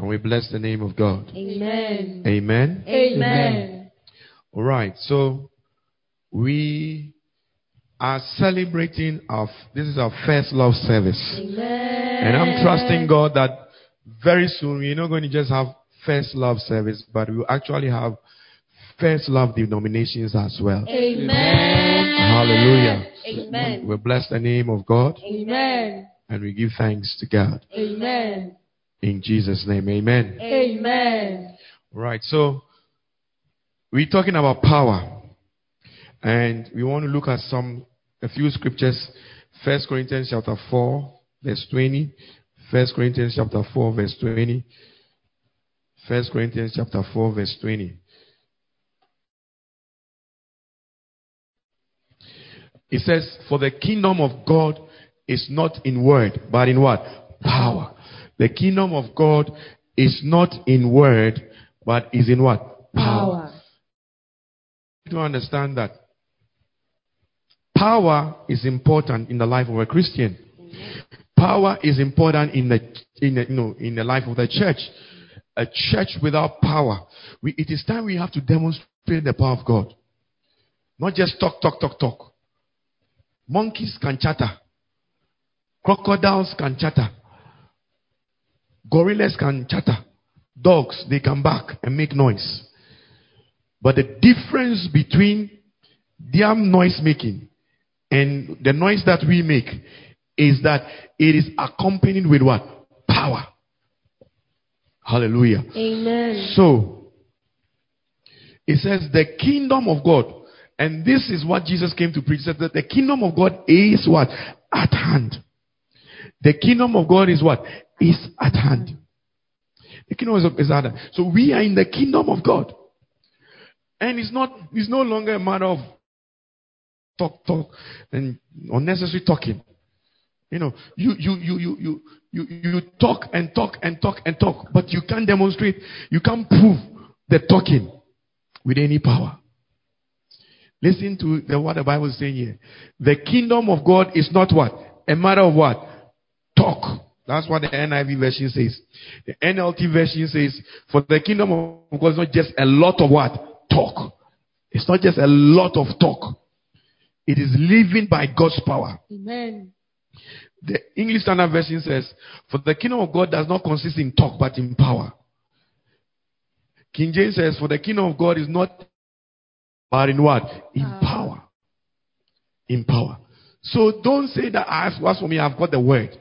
And we bless the name of God. Amen. Amen. Amen. All right. So we are celebrating our, this is our first love service. Amen. And I'm trusting God that very soon we're not going to just have first love service, but we will actually have first love denominations as well. Amen. Hallelujah. Amen. We bless the name of God Amen. and we give thanks to God. Amen. In Jesus' name, amen. Amen. Right, so we're talking about power. And we want to look at some a few scriptures. First Corinthians chapter 4, verse 20. First Corinthians chapter 4, verse 20. First Corinthians chapter 4, verse 20. It says, For the kingdom of God is not in word, but in what? Power. The kingdom of God is not in word, but is in what? Power. You don't understand that. Power is important in the life of a Christian. Power is important in the, in the, you know, in the life of the church. A church without power. We, it is time we have to demonstrate the power of God. Not just talk, talk, talk, talk. Monkeys can chatter. Crocodiles can chatter. Gorillas can chatter. Dogs, they can bark and make noise. But the difference between their noise making and the noise that we make is that it is accompanied with what? Power. Hallelujah. Amen. So, it says the kingdom of God, and this is what Jesus came to preach, that the kingdom of God is what? At hand. The kingdom of God is what? Is at hand. The kingdom is, at hand. So we are in the kingdom of God. And it's not, it's no longer a matter of talk, talk, and unnecessary talking. You know, you, you, you, you, you, you, you talk and talk and talk and talk, but you can't demonstrate, you can't prove the talking with any power. Listen to the, what the Bible is saying here. The kingdom of God is not what? A matter of what? Talk. That's what the NIV version says. The NLT version says, for the kingdom of God is not just a lot of what? Talk. It's not just a lot of talk. It is living by God's power. Amen. The English Standard Version says, For the kingdom of God does not consist in talk, but in power. King James says, For the kingdom of God is not, but in what? In Power. power. In power. So don't say that as for me, I've got the word.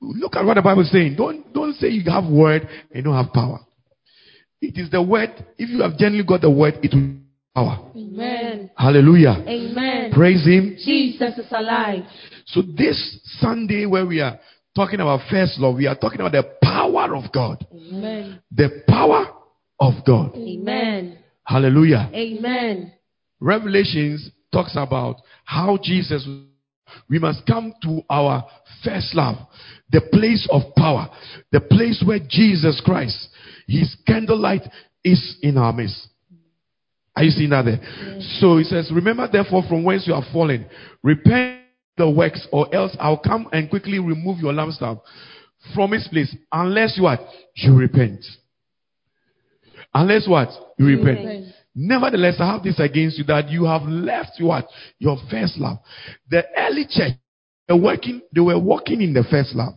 Look at what the Bible is saying. Don't, don't say you have word and don't have power. It is the word. If you have genuinely got the word, it will power. Amen. Hallelujah. Amen. Praise Him. Jesus is alive. So this Sunday where we are talking about first love, we are talking about the power of God. Amen. The power of God. Amen. Hallelujah. Amen. Revelations talks about how Jesus we must come to our first love, the place of power, the place where Jesus Christ, his candlelight is in our midst. Are you seeing that there? So he says, Remember therefore from whence you have fallen, repent the works, or else I'll come and quickly remove your lampstand from its place, unless you what? You repent. Unless what? You repent. repent. Nevertheless, I have this against you that you have left what? Your first love. The early church, were working, they were walking in the first love.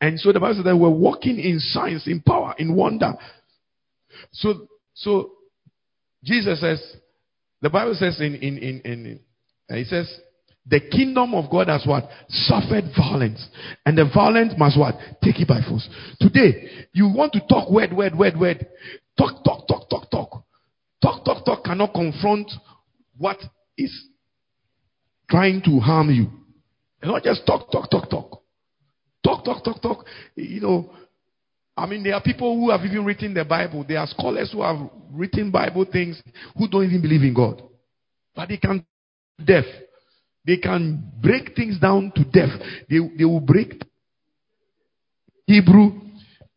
And so the Bible says they were walking in science, in power, in wonder. So, so Jesus says, the Bible says in, in, in, in uh, it says, the kingdom of God has what? Suffered violence. And the violent must what? Take it by force. Today, you want to talk word, word, word, word. Talk, talk, talk, talk, talk. Talk, talk, talk cannot confront what is trying to harm you. Not just talk, talk, talk, talk. Talk, talk, talk, talk. You know, I mean, there are people who have even written the Bible. There are scholars who have written Bible things who don't even believe in God. But they can deaf. They can break things down to death. They, they will break Hebrew,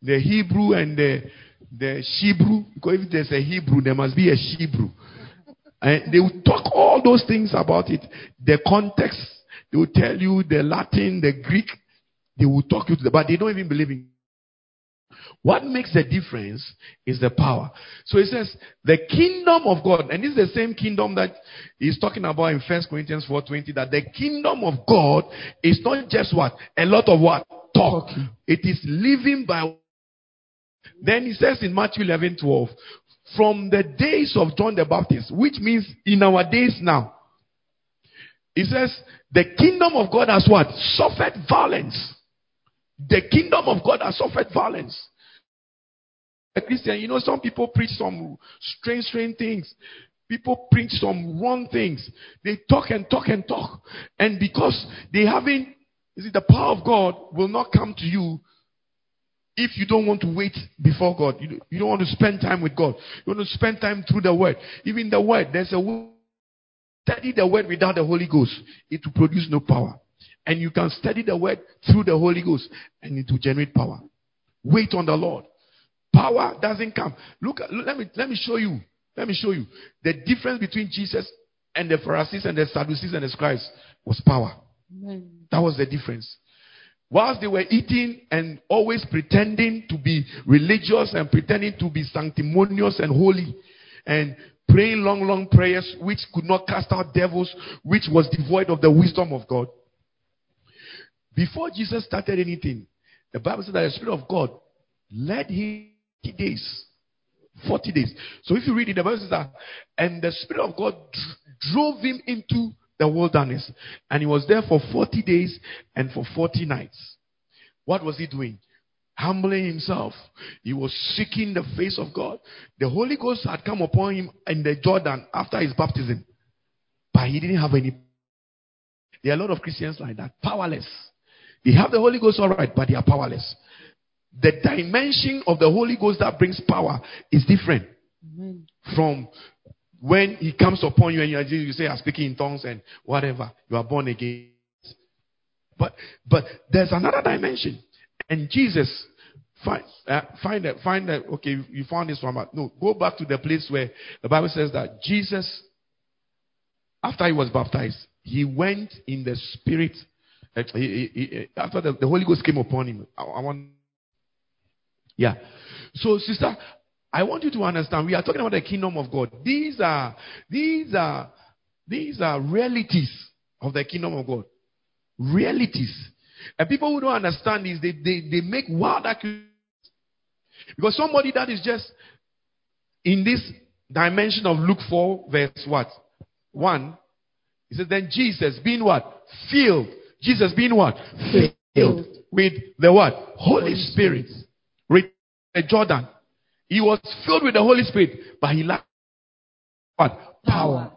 the Hebrew and the, the Hebrew. Because if there's a Hebrew, there must be a Hebrew. And they will talk all those things about it. The context, they will tell you the Latin, the Greek. They will talk you to the, but they don't even believe in What makes the difference is the power. So it says the kingdom of God, and this is the same kingdom that he's talking about in First Corinthians 4:20. That the kingdom of God is not just what a lot of what talk. It is living by. Then he says in Matthew 11:12, from the days of John the Baptist, which means in our days now. He says the kingdom of God has what suffered violence. The kingdom of God has suffered violence a Christian, you know, some people preach some strange, strange things. People preach some wrong things. They talk and talk and talk. And because they haven't, you the power of God will not come to you if you don't want to wait before God. You, you don't want to spend time with God. You want to spend time through the Word. Even the Word, there's a. Study the Word without the Holy Ghost. It will produce no power. And you can study the Word through the Holy Ghost and it will generate power. Wait on the Lord. Power doesn't come. Look, let me let me show you. Let me show you the difference between Jesus and the Pharisees and the Sadducees and the scribes was power. Amen. That was the difference. Whilst they were eating and always pretending to be religious and pretending to be sanctimonious and holy and praying long, long prayers which could not cast out devils, which was devoid of the wisdom of God. Before Jesus started anything, the Bible said that the Spirit of God led him 40 days. 40 days. So if you read it, the Bible says that, and the Spirit of God drove him into the wilderness. And he was there for 40 days and for 40 nights. What was he doing? Humbling himself. He was seeking the face of God. The Holy Ghost had come upon him in the Jordan after his baptism. But he didn't have any. There are a lot of Christians like that. Powerless. They have the Holy Ghost all right, but they are powerless the dimension of the Holy Ghost that brings power is different Amen. from when He comes upon you and you, you say, I'm speaking in tongues and whatever, you are born again. But but there's another dimension, and Jesus find uh, find that find that okay you found this one no go back to the place where the Bible says that Jesus after he was baptized he went in the spirit uh, he, he, after the, the Holy Ghost came upon him I, I want yeah. So, sister, I want you to understand we are talking about the kingdom of God. These are these are these are realities of the kingdom of God. Realities. And people who don't understand this, they, they, they make wild accusations. Because somebody that is just in this dimension of Luke 4, verse what? 1. He says, Then Jesus being what? Filled. Jesus being what? Filled with the what? Holy Spirit Jordan. He was filled with the Holy Spirit, but he lacked what? Power.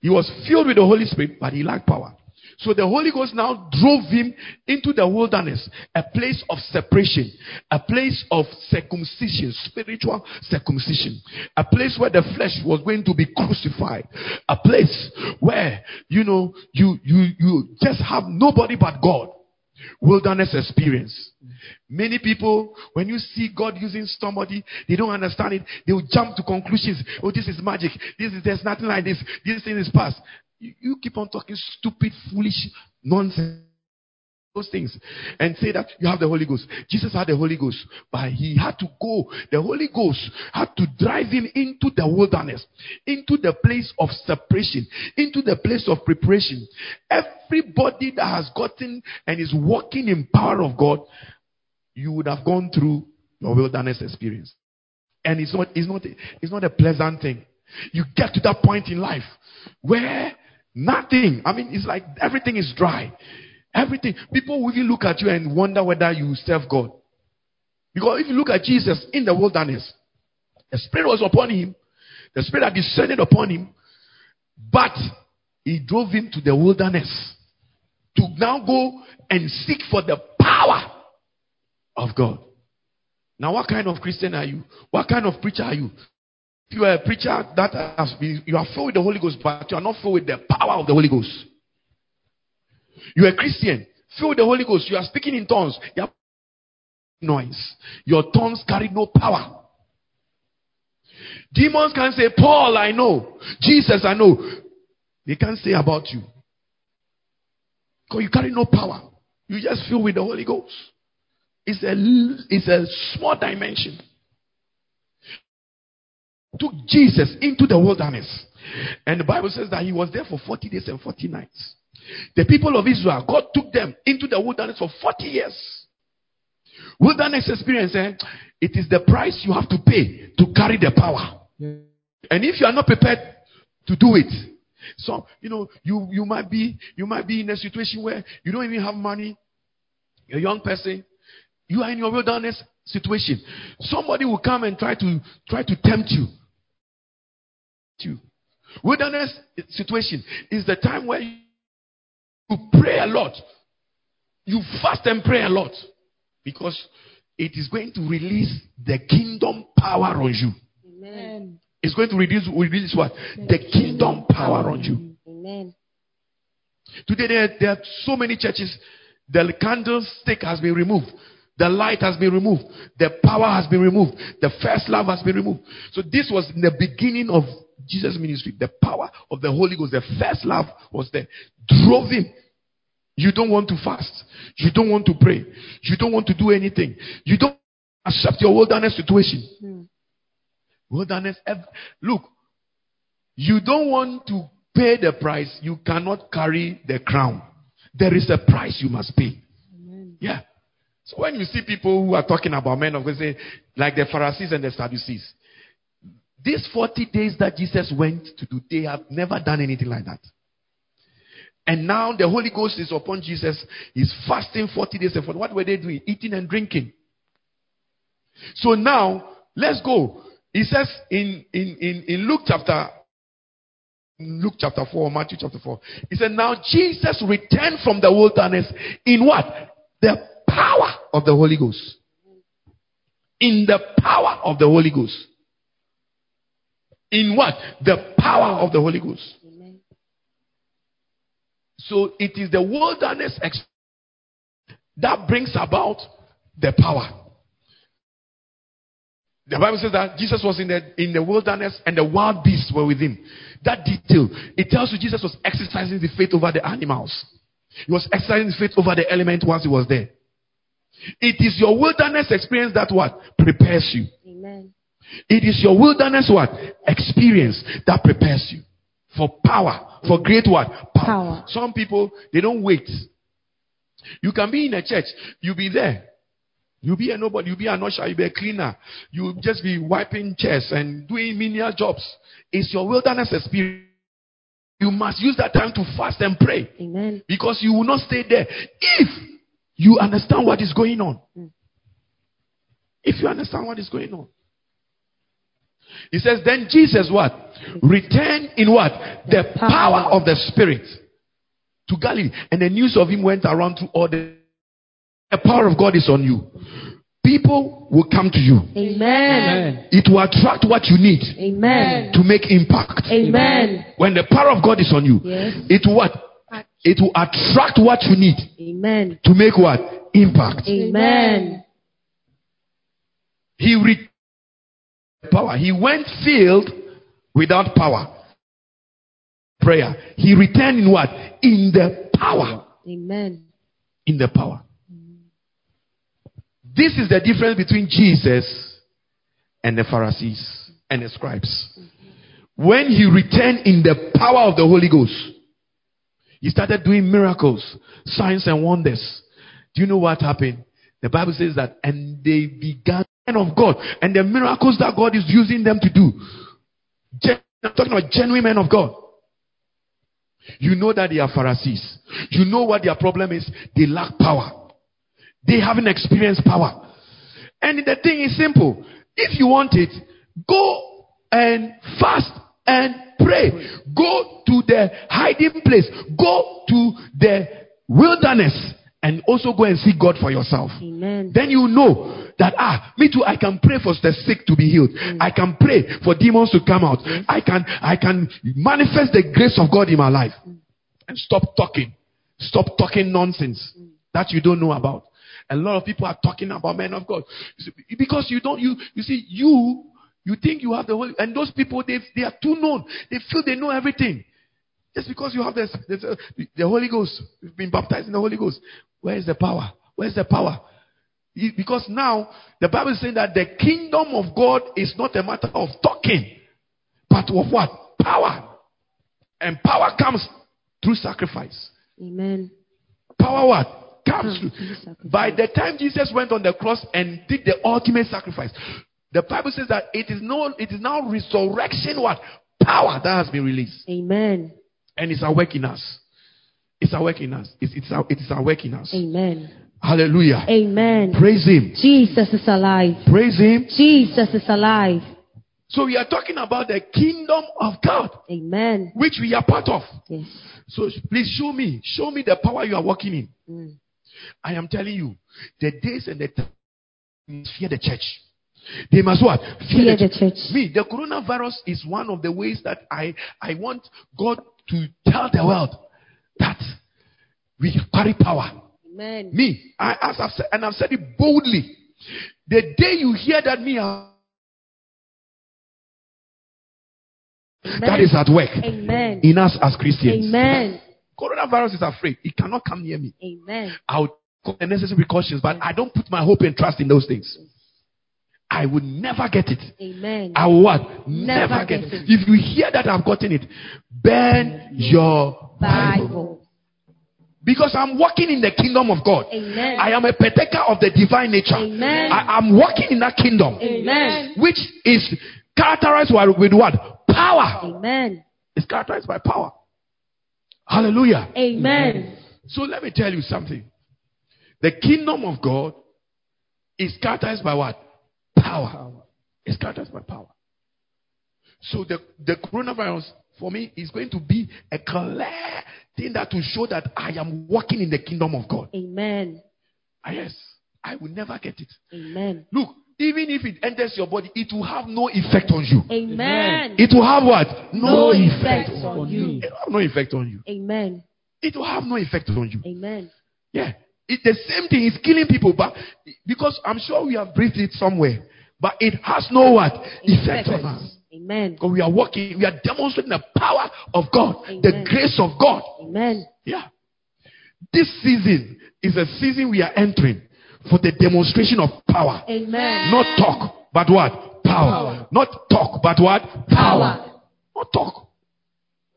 He was filled with the Holy Spirit, but he lacked power. So the Holy Ghost now drove him into the wilderness, a place of separation, a place of circumcision, spiritual circumcision, a place where the flesh was going to be crucified, a place where, you know, you, you, you just have nobody but God. Wilderness experience. Many people, when you see God using somebody, they don't understand it. They will jump to conclusions. Oh, this is magic. This is there's nothing like this. This thing is past. You, you keep on talking stupid, foolish nonsense those things and say that you have the Holy Ghost. Jesus had the Holy Ghost, but he had to go. The Holy Ghost had to drive him into the wilderness, into the place of separation, into the place of preparation. Everybody that has gotten and is walking in power of God, you would have gone through your wilderness experience. And it's not, it's not, it's not a pleasant thing. You get to that point in life where nothing, I mean, it's like everything is dry. Everything. People will even look at you and wonder whether you serve God. Because if you look at Jesus in the wilderness, the Spirit was upon him, the Spirit had descended upon him, but he drove him to the wilderness to now go and seek for the power of God. Now, what kind of Christian are you? What kind of preacher are you? If you are a preacher that has been, you are filled with the Holy Ghost, but you are not filled with the power of the Holy Ghost. You're a Christian, filled with the Holy Ghost. You are speaking in tongues. You have noise. Your tongues carry no power. Demons can say, Paul, I know. Jesus, I know. They can't say about you. Because you carry no power. You just fill with the Holy Ghost. It's a, it's a small dimension. Took Jesus into the wilderness. And the Bible says that he was there for 40 days and 40 nights. The people of Israel, God took them into the wilderness for 40 years. Wilderness experience, eh, it is the price you have to pay to carry the power. And if you are not prepared to do it, so you know you you might be you might be in a situation where you don't even have money. You're a young person, you are in your wilderness situation. Somebody will come and try to try to tempt you. You wilderness situation is the time where you pray a lot, you fast and pray a lot because it is going to release the kingdom power on you. Amen. It's going to reduce release what? The kingdom power on you. Amen. Today there, there are so many churches. The candlestick has been removed. The light has been removed. The power has been removed. The first love has been removed. So this was in the beginning of Jesus' ministry. The power of the Holy Ghost, the first love was there. Drove him. You don't want to fast. You don't want to pray. You don't want to do anything. You don't accept your wilderness situation. Hmm. Wilderness. Look, you don't want to pay the price. You cannot carry the crown. There is a price you must pay. Amen. Yeah. So when you see people who are talking about men of God, say, like the Pharisees and the Sadducees, these 40 days that Jesus went to do, they have never done anything like that. And now the Holy Ghost is upon Jesus. He's fasting 40 days and 40. What were they doing? Eating and drinking. So now, let's go. He says in, in, in, in Luke chapter Luke chapter 4, Matthew chapter 4. He said, Now Jesus returned from the wilderness in what? The power of the Holy Ghost. In the power of the Holy Ghost. In what? The power of the Holy Ghost. Amen. So it is the wilderness that brings about the power. The Bible says that Jesus was in the, in the wilderness and the wild beasts were with him. That detail, it tells you Jesus was exercising the faith over the animals. He was exercising the faith over the element once he was there. It is your wilderness experience that what? Prepares you. It is your wilderness what? Experience that prepares you for power, for great what? Power. Some people, they don't wait. You can be in a church, you'll be there. You'll be a nobody, you'll be an usher, you'll be a cleaner. You'll just be wiping chairs and doing menial jobs. It's your wilderness experience. You must use that time to fast and pray Amen. because you will not stay there if you understand what is going on. Mm. If you understand what is going on. He says, then Jesus what? Returned in what? The power of the Spirit to Galilee. And the news of him went around to all the the power of God is on you. People will come to you. Amen. It will attract what you need Amen. to make impact. Amen. When the power of God is on you, Yes. it will what? It will attract what you need Amen. to make what? Impact. Amen. He re- power. He went filled without power. Prayer. He returned in what? In the power. Amen. In the power. This is the difference between Jesus and the Pharisees and the scribes. When he returned in the power of the Holy Ghost, he started doing miracles, signs, and wonders. Do you know what happened? The Bible says that, and they began of God, and the miracles that God is using them to do. Gen- I'm talking about genuine men of God. You know that they are Pharisees. You know what their problem is. They lack power. They haven't experienced power. And the thing is simple. If you want it, go and fast and pray. Go to the hiding place. Go to the wilderness and also go and see God for yourself. Amen. Then you know that ah, me too. I can pray for the sick to be healed. I can pray for demons to come out. I can I can manifest the grace of God in my life. And stop talking. Stop talking nonsense that you don't know about. A lot of people are talking about men of God because you don't. You you see you you think you have the whole and those people they they are too known. They feel they know everything. Just because you have this, this, uh, the Holy Ghost, you've been baptized in the Holy Ghost. Where is the power? Where's the power? Because now the Bible is saying that the kingdom of God is not a matter of talking, but of what? Power. And power comes through sacrifice. Amen. Power what? Comes through. through. By the time Jesus went on the cross and did the ultimate sacrifice, the Bible says that it is no, it is now resurrection what? Power that has been released. Amen. And it's in us. It's in us. It's, it's, it is in us. Amen. Hallelujah. Amen. Praise Him. Jesus is alive. Praise Him. Jesus is alive. So we are talking about the kingdom of God, Amen. which we are part of. Yes. So please show me, show me the power you are working in. Mm. I am telling you, the days and the times fear the church. They must what? Fear the church. Me, the coronavirus is one of the ways that I, I want God to tell the world that we carry power. Amen. Me, I, as I've said, and I've said it boldly. The day you hear that me, that is at work Amen. in us as Christians. Amen. Coronavirus is afraid. It cannot come near me. Amen. I'll take the necessary precautions, but I don't put my hope and trust in those things. I would never get it. Amen. I will what? Never Never, get, get it. it. If you hear that I've gotten it, burn your Bible. Bible. Because I'm walking in the kingdom of God. Amen. I am a partaker of the divine nature. Amen. I am walking in that kingdom, Amen. which is characterized with what? Power. Amen. It's characterized by power. Hallelujah. Amen. So let me tell you something. The kingdom of God is characterized by what? Power. It's characterized by power. So the, the coronavirus for me is going to be a clear thing that will show that I am walking in the kingdom of God. Amen. Ah, yes, I will never get it. Amen. Look, even if it enters your body, it will have no effect on you. Amen. It will have what? No No, effect effect. on you. It will have no effect on you. Amen. It will have no effect on you. Amen. Yeah. It, the same thing is killing people, but because I'm sure we have breathed it somewhere, but it has no what effect on us. Amen. Because we are working, we are demonstrating the power of God, Amen. the grace of God. Amen. Yeah. This season is a season we are entering for the demonstration of power. Amen. Not talk, but what? Power. Not talk, but what? Power. Not talk.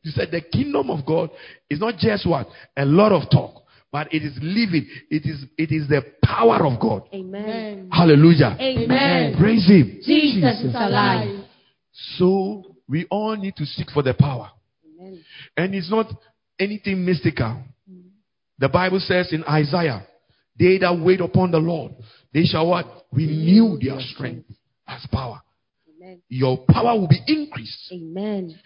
You said the kingdom of God is not just what? A lot of talk, but it is living. It is it is the power of God. Amen. Hallelujah. Amen. Praise him. Jesus is alive. So we all need to seek for the power. Amen. And it's not anything mystical. Mm. The Bible says in Isaiah, they that wait upon the Lord, they shall what? Renew their strength as power. Amen. Your power will be increased. Amen.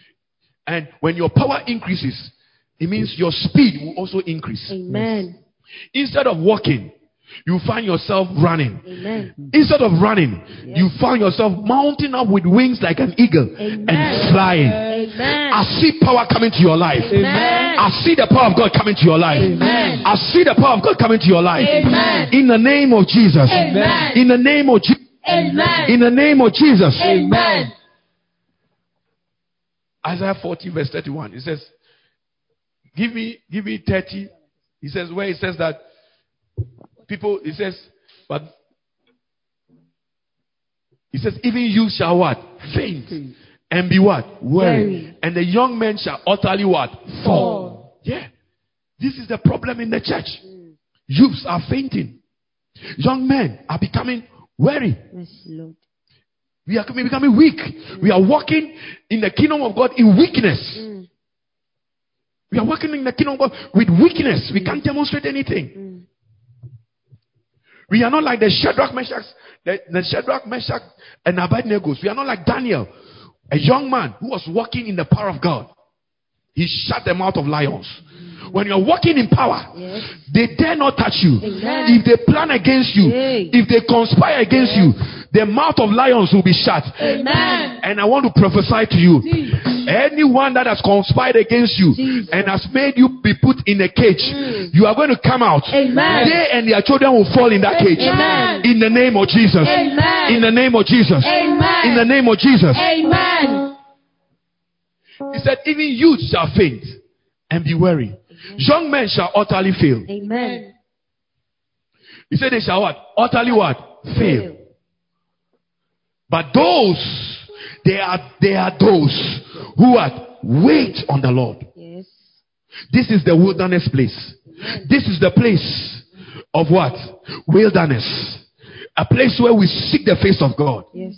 And when your power increases, it means your speed will also increase. Amen. Instead of walking, you find yourself running. Amen. Instead of running, you find yourself mounting up with wings like an eagle Amen. and flying. Amen. I see power coming to your life. Amen. I see the power of God coming to your life. Amen. I see the power of God coming to your life. Amen. In the name of Jesus. Amen. In the name of Jesus. In the name of Jesus. Amen. Isaiah 40 verse 31. It says, give me, give me 30. He says, where it says that people, he says, but he says, even you shall what? Faint. And be what? Worried. And the young men shall utterly what? Fall. Yeah. This is the problem in the church. Youths are fainting. Young men are becoming weary. Yes, Lord. We are becoming weak. We are walking in the kingdom of God in weakness. Mm. We are working in the kingdom of God with weakness. We can't demonstrate anything. We are not like the Shadrach, Meshach, the, the Shadrach, Meshach, and Abednego. We are not like Daniel, a young man who was walking in the power of God. He shut the mouth of lions. When you're walking in power, Yes. they dare not touch you. Amen. If they plan against you, Yay. if they conspire against you, the mouth of lions will be shut. Amen. And I want to prophesy to you. Anyone that has conspired against you Jesus. and has made you be put in a cage, Mm. you are going to come out. Amen. They and their children will fall in that cage. Amen. In the name of Jesus. Amen. In the name of Jesus. Amen. In the name of Jesus. Amen. He said, even youth shall faint and be weary. Young men shall utterly fail. Amen. He said they shall what? Utterly what? Fail. But those, they are, they are those who what? Wait on the Lord. Yes. This is the wilderness place. This is the place of what? Wilderness. A place where we seek the face of God. Yes.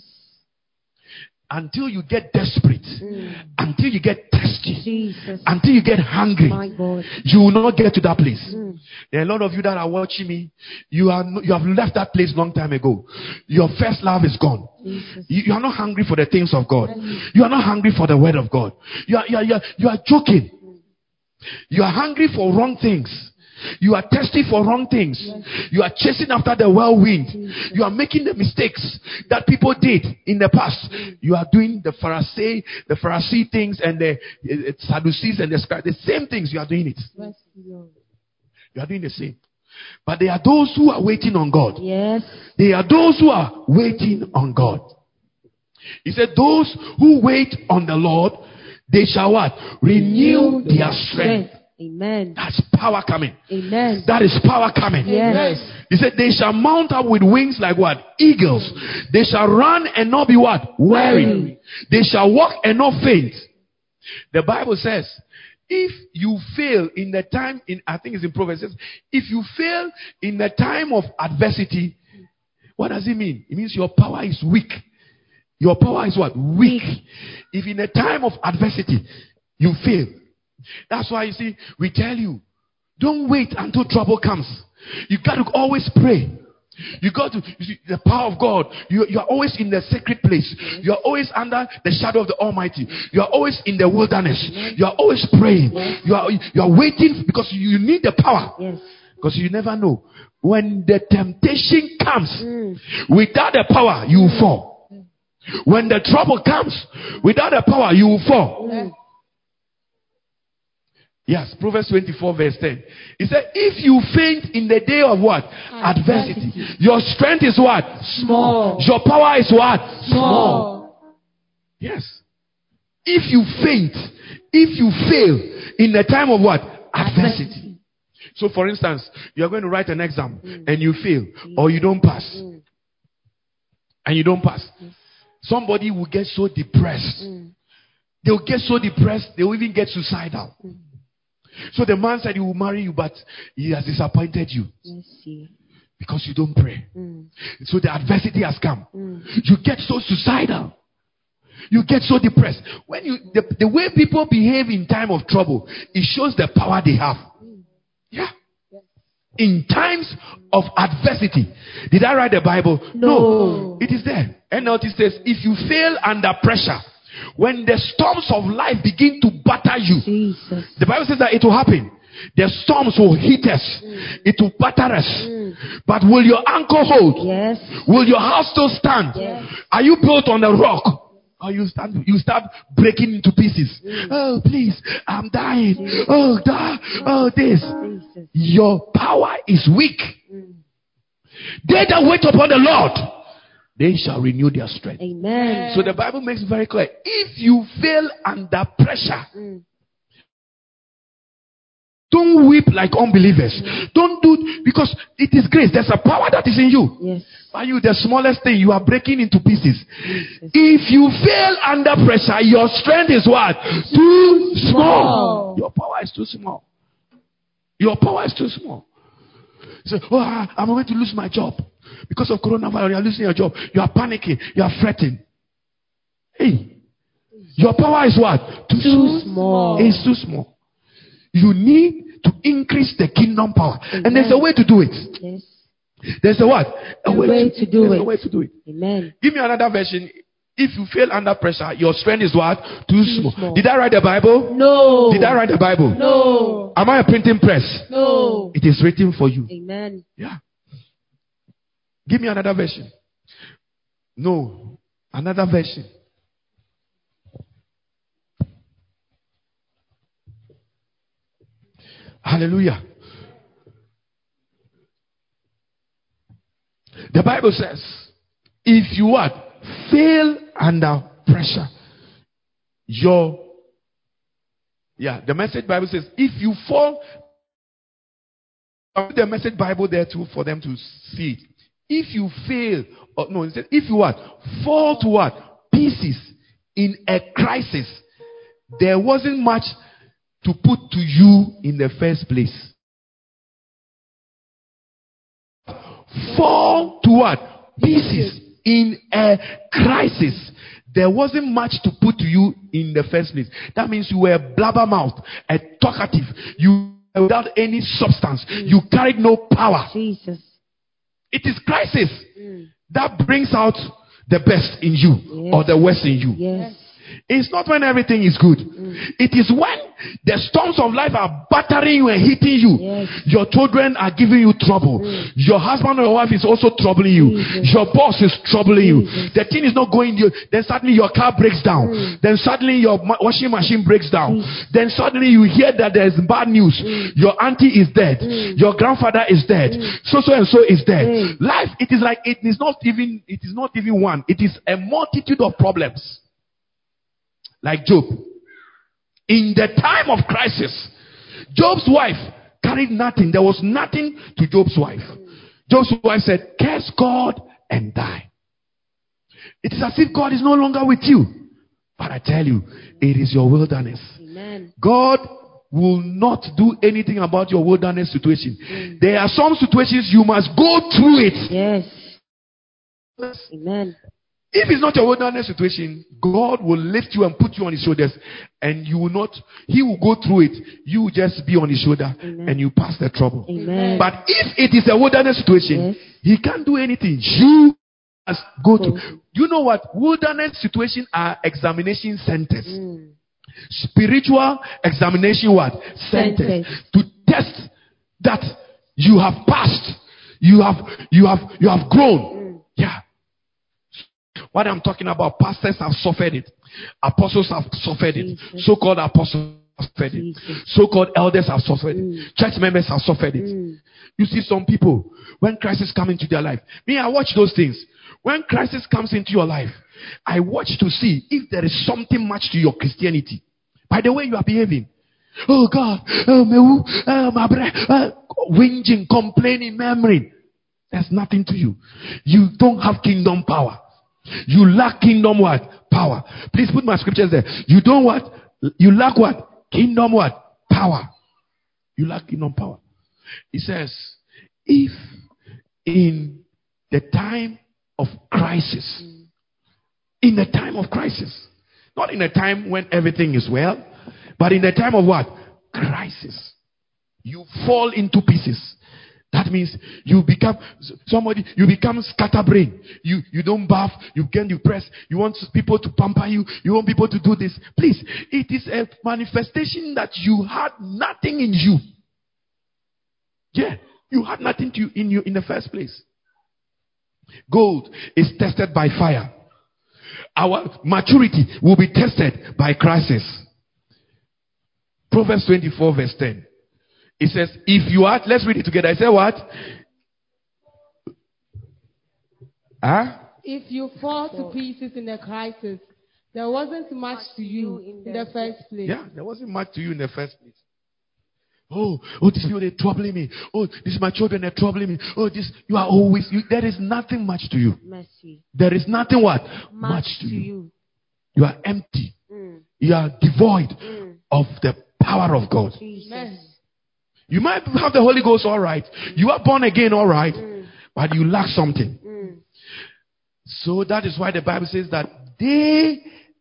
Until you get desperate. Mm. Until you get thirsty. Jesus. Until you get hungry. My God. You will not get to that place. Mm. There are a lot of you that are watching me. You are you have left that place long time ago. Your first love is gone. You, you are not hungry for the things of God. Mm. You are not hungry for the word of God. You are, you are, you are, you are joking. Mm. You are hungry for wrong things. You are thirsty for wrong things. You are chasing after the whirlwind. You are making the mistakes that people did in the past. You are doing the Pharisee, the Pharisee things and the uh, Sadducees and the scribes. The same things. You are doing it. You are doing the same. But there are those who are waiting on God. Yes. They are those who are waiting on God. He said, Those who wait on the Lord, they shall what? Renew their strength. Amen. That's power coming. Amen. That is power coming. Yes. He said, They shall mount up with wings like what? Eagles. They shall run and not be what? Weary. They shall walk and not faint. The Bible says, if you fail in the time, in I think it's in Proverbs, it says, if you fail in the time of adversity, what does it mean? It means your power is weak. Your power is what? Weak. If in a time of adversity you fail, that's why you see, we tell you, don't wait until trouble comes. You got to always pray. You got to, you see, the power of God. You, you are always in the sacred place. You are always under the shadow of the Almighty. You are always in the wilderness. You are always praying. You are, you are waiting because you need the power. Yes. Because you never know. When the temptation comes, Mm. without the power, you will fall. When the trouble comes, without the power, you will fall. Mm. Yes, Proverbs 24, verse 10. He said, If you faint in the day of what? Adversity. Your strength is what? Small. Your power is what? Small. Yes. If you faint, if you fail in the time of what? Adversity. So, for instance, you are going to write an exam and you fail or you don't pass. Mm. And you don't pass. Somebody will get so depressed. Mm. They'll get so depressed, they will even get suicidal. So the man said he will marry you, but he has disappointed you because you don't pray. Mm. So the adversity has come. Mm. You get so suicidal. You get so depressed. When you the, the way people behave in time of trouble, it shows the power they have. Yeah. In times of adversity. Did I write the Bible? No. It is there. NLT says, if you fail under pressure, when the storms of life begin to batter you, Jesus. the Bible says that it will happen. The storms will hit us. Mm. It will batter us. Mm. But will your anchor hold? Yes. Will your house still stand? Yes. Are you built on a rock? Or you start you start breaking into pieces. Mm. Oh please, I'm dying. Oh da, oh this. Jesus. Your power is weak. Mm. They that wait upon the Lord, they shall renew their strength. Amen. So the Bible makes it very clear. If you fail under pressure, Mm. don't weep like unbelievers. Don't do because it is grace. There's a power that is in you. Yes. Are you the smallest thing? You are breaking into pieces. Jesus. If you fail under pressure, your strength is what? Too small. Small. Your power is too small. Your power is too small. You say, oh, I'm going to lose my job because of coronavirus. You are losing your job. You are panicking. You are fretting. Hey, your power is what? Too, Too small. It's too small. You need to increase the kingdom power, and there's a way to do it. Yes. There's a what? A way to do there's it. A way to do it. Amen. Give me another version. If you fail under pressure, your strength is what? Too, small. small. Did I write the Bible? No. Did I write the Bible? No. Am I a printing press? No. It is written for you. Amen. Yeah. Give me another version. No. Another version. Hallelujah. The Bible says, if you what? Fail under pressure, your yeah, the message Bible says, if you fall the message Bible there too for them to see it. If you fail, or no, it said, if you what? Fall to what? Pieces in a crisis, there wasn't much to put to you in the first place. Fall to what? Pieces in a crisis. There wasn't much to put to you in the first place. That means you were blabbermouth, a talkative. You without any substance. Mm. You carried no power. Jesus. It is crisis mm. that brings out the best in you or the worst in you. Yes. It's not when everything is good. Mm. It is when the storms of life are battering you and hitting you. Yes. Your children are giving you trouble. Your husband or your wife is also troubling you. Your boss is troubling you. The thing is not going. You, then suddenly your car breaks down. Mm. Then suddenly your washing machine breaks down. Mm. Then suddenly you hear that there is bad news. Mm. Your auntie is dead. Your grandfather is dead. So so and so is dead. Mm. Life, it is like it is not even. It is not even one. It is a multitude of problems like Job. In the time of crisis, Job's wife carried nothing. There was nothing to Job's wife. Job's wife said, Curse God and die. It is as if God is no longer with you. But I tell you, it is your wilderness. Amen. God will not do anything about your wilderness situation. Mm. There are some situations you must go through it. Yes. Amen. If it's not your wilderness situation, God will lift you and put you on his shoulders, and you will not, he will go through it. You will just be on his shoulder Amen. and you pass the trouble. Amen. But if it is a wilderness situation, Yes. he can't do anything. You must go through. through. You know what? Wilderness situations are examination centers. Mm. Spiritual examination what? Centers. Centers. To test that you have passed. You have you have you have grown. Yeah. What I'm talking about, pastors have suffered it. Apostles have suffered it. So-called apostles have suffered it. So-called elders have suffered it. Church members have suffered it. Mm. You see some people, when crisis comes into their life, me, I watch those things. When crisis comes into your life, I watch to see if there is something much to your Christianity. By the way you are behaving. Oh God, oh, me, woo, oh my brother, uh, whinging, complaining, murmuring. There's nothing to you. You don't have kingdom power. You lack kingdom what? Power. Please put my scriptures there. You don't what? You lack what? Kingdom what? Power. You lack kingdom power. He says, if in the time of crisis, in the time of crisis, not in a time when everything is well, but in the time of what? Crisis. You fall into pieces. That means you become somebody, you become scatterbrain. You, you don't bath, you get depressed, you want people to pamper you, you want people to do this. Please, it is a manifestation that you had nothing in you. Yeah, you had nothing to you in you in the first place. Gold is tested by fire. Our maturity will be tested by crisis. Proverbs 24, verse 10. It says, if you are, let's read it together. I say what? Huh? If you fall to pieces in a crisis, there wasn't much to you in the first place. Yeah, there wasn't much to you in the first place. Oh, oh, these people they're troubling me. Oh, this my children they're troubling me. Oh, this you are always you, there is nothing much to you. Mercy. There is nothing what Much, to to you. you. You are empty. Mm. You are devoid Mm. of the power of God. Jesus. You might have the Holy Ghost, all right. You are born again, all right, but you lack something. Mm. So that is why the Bible says that they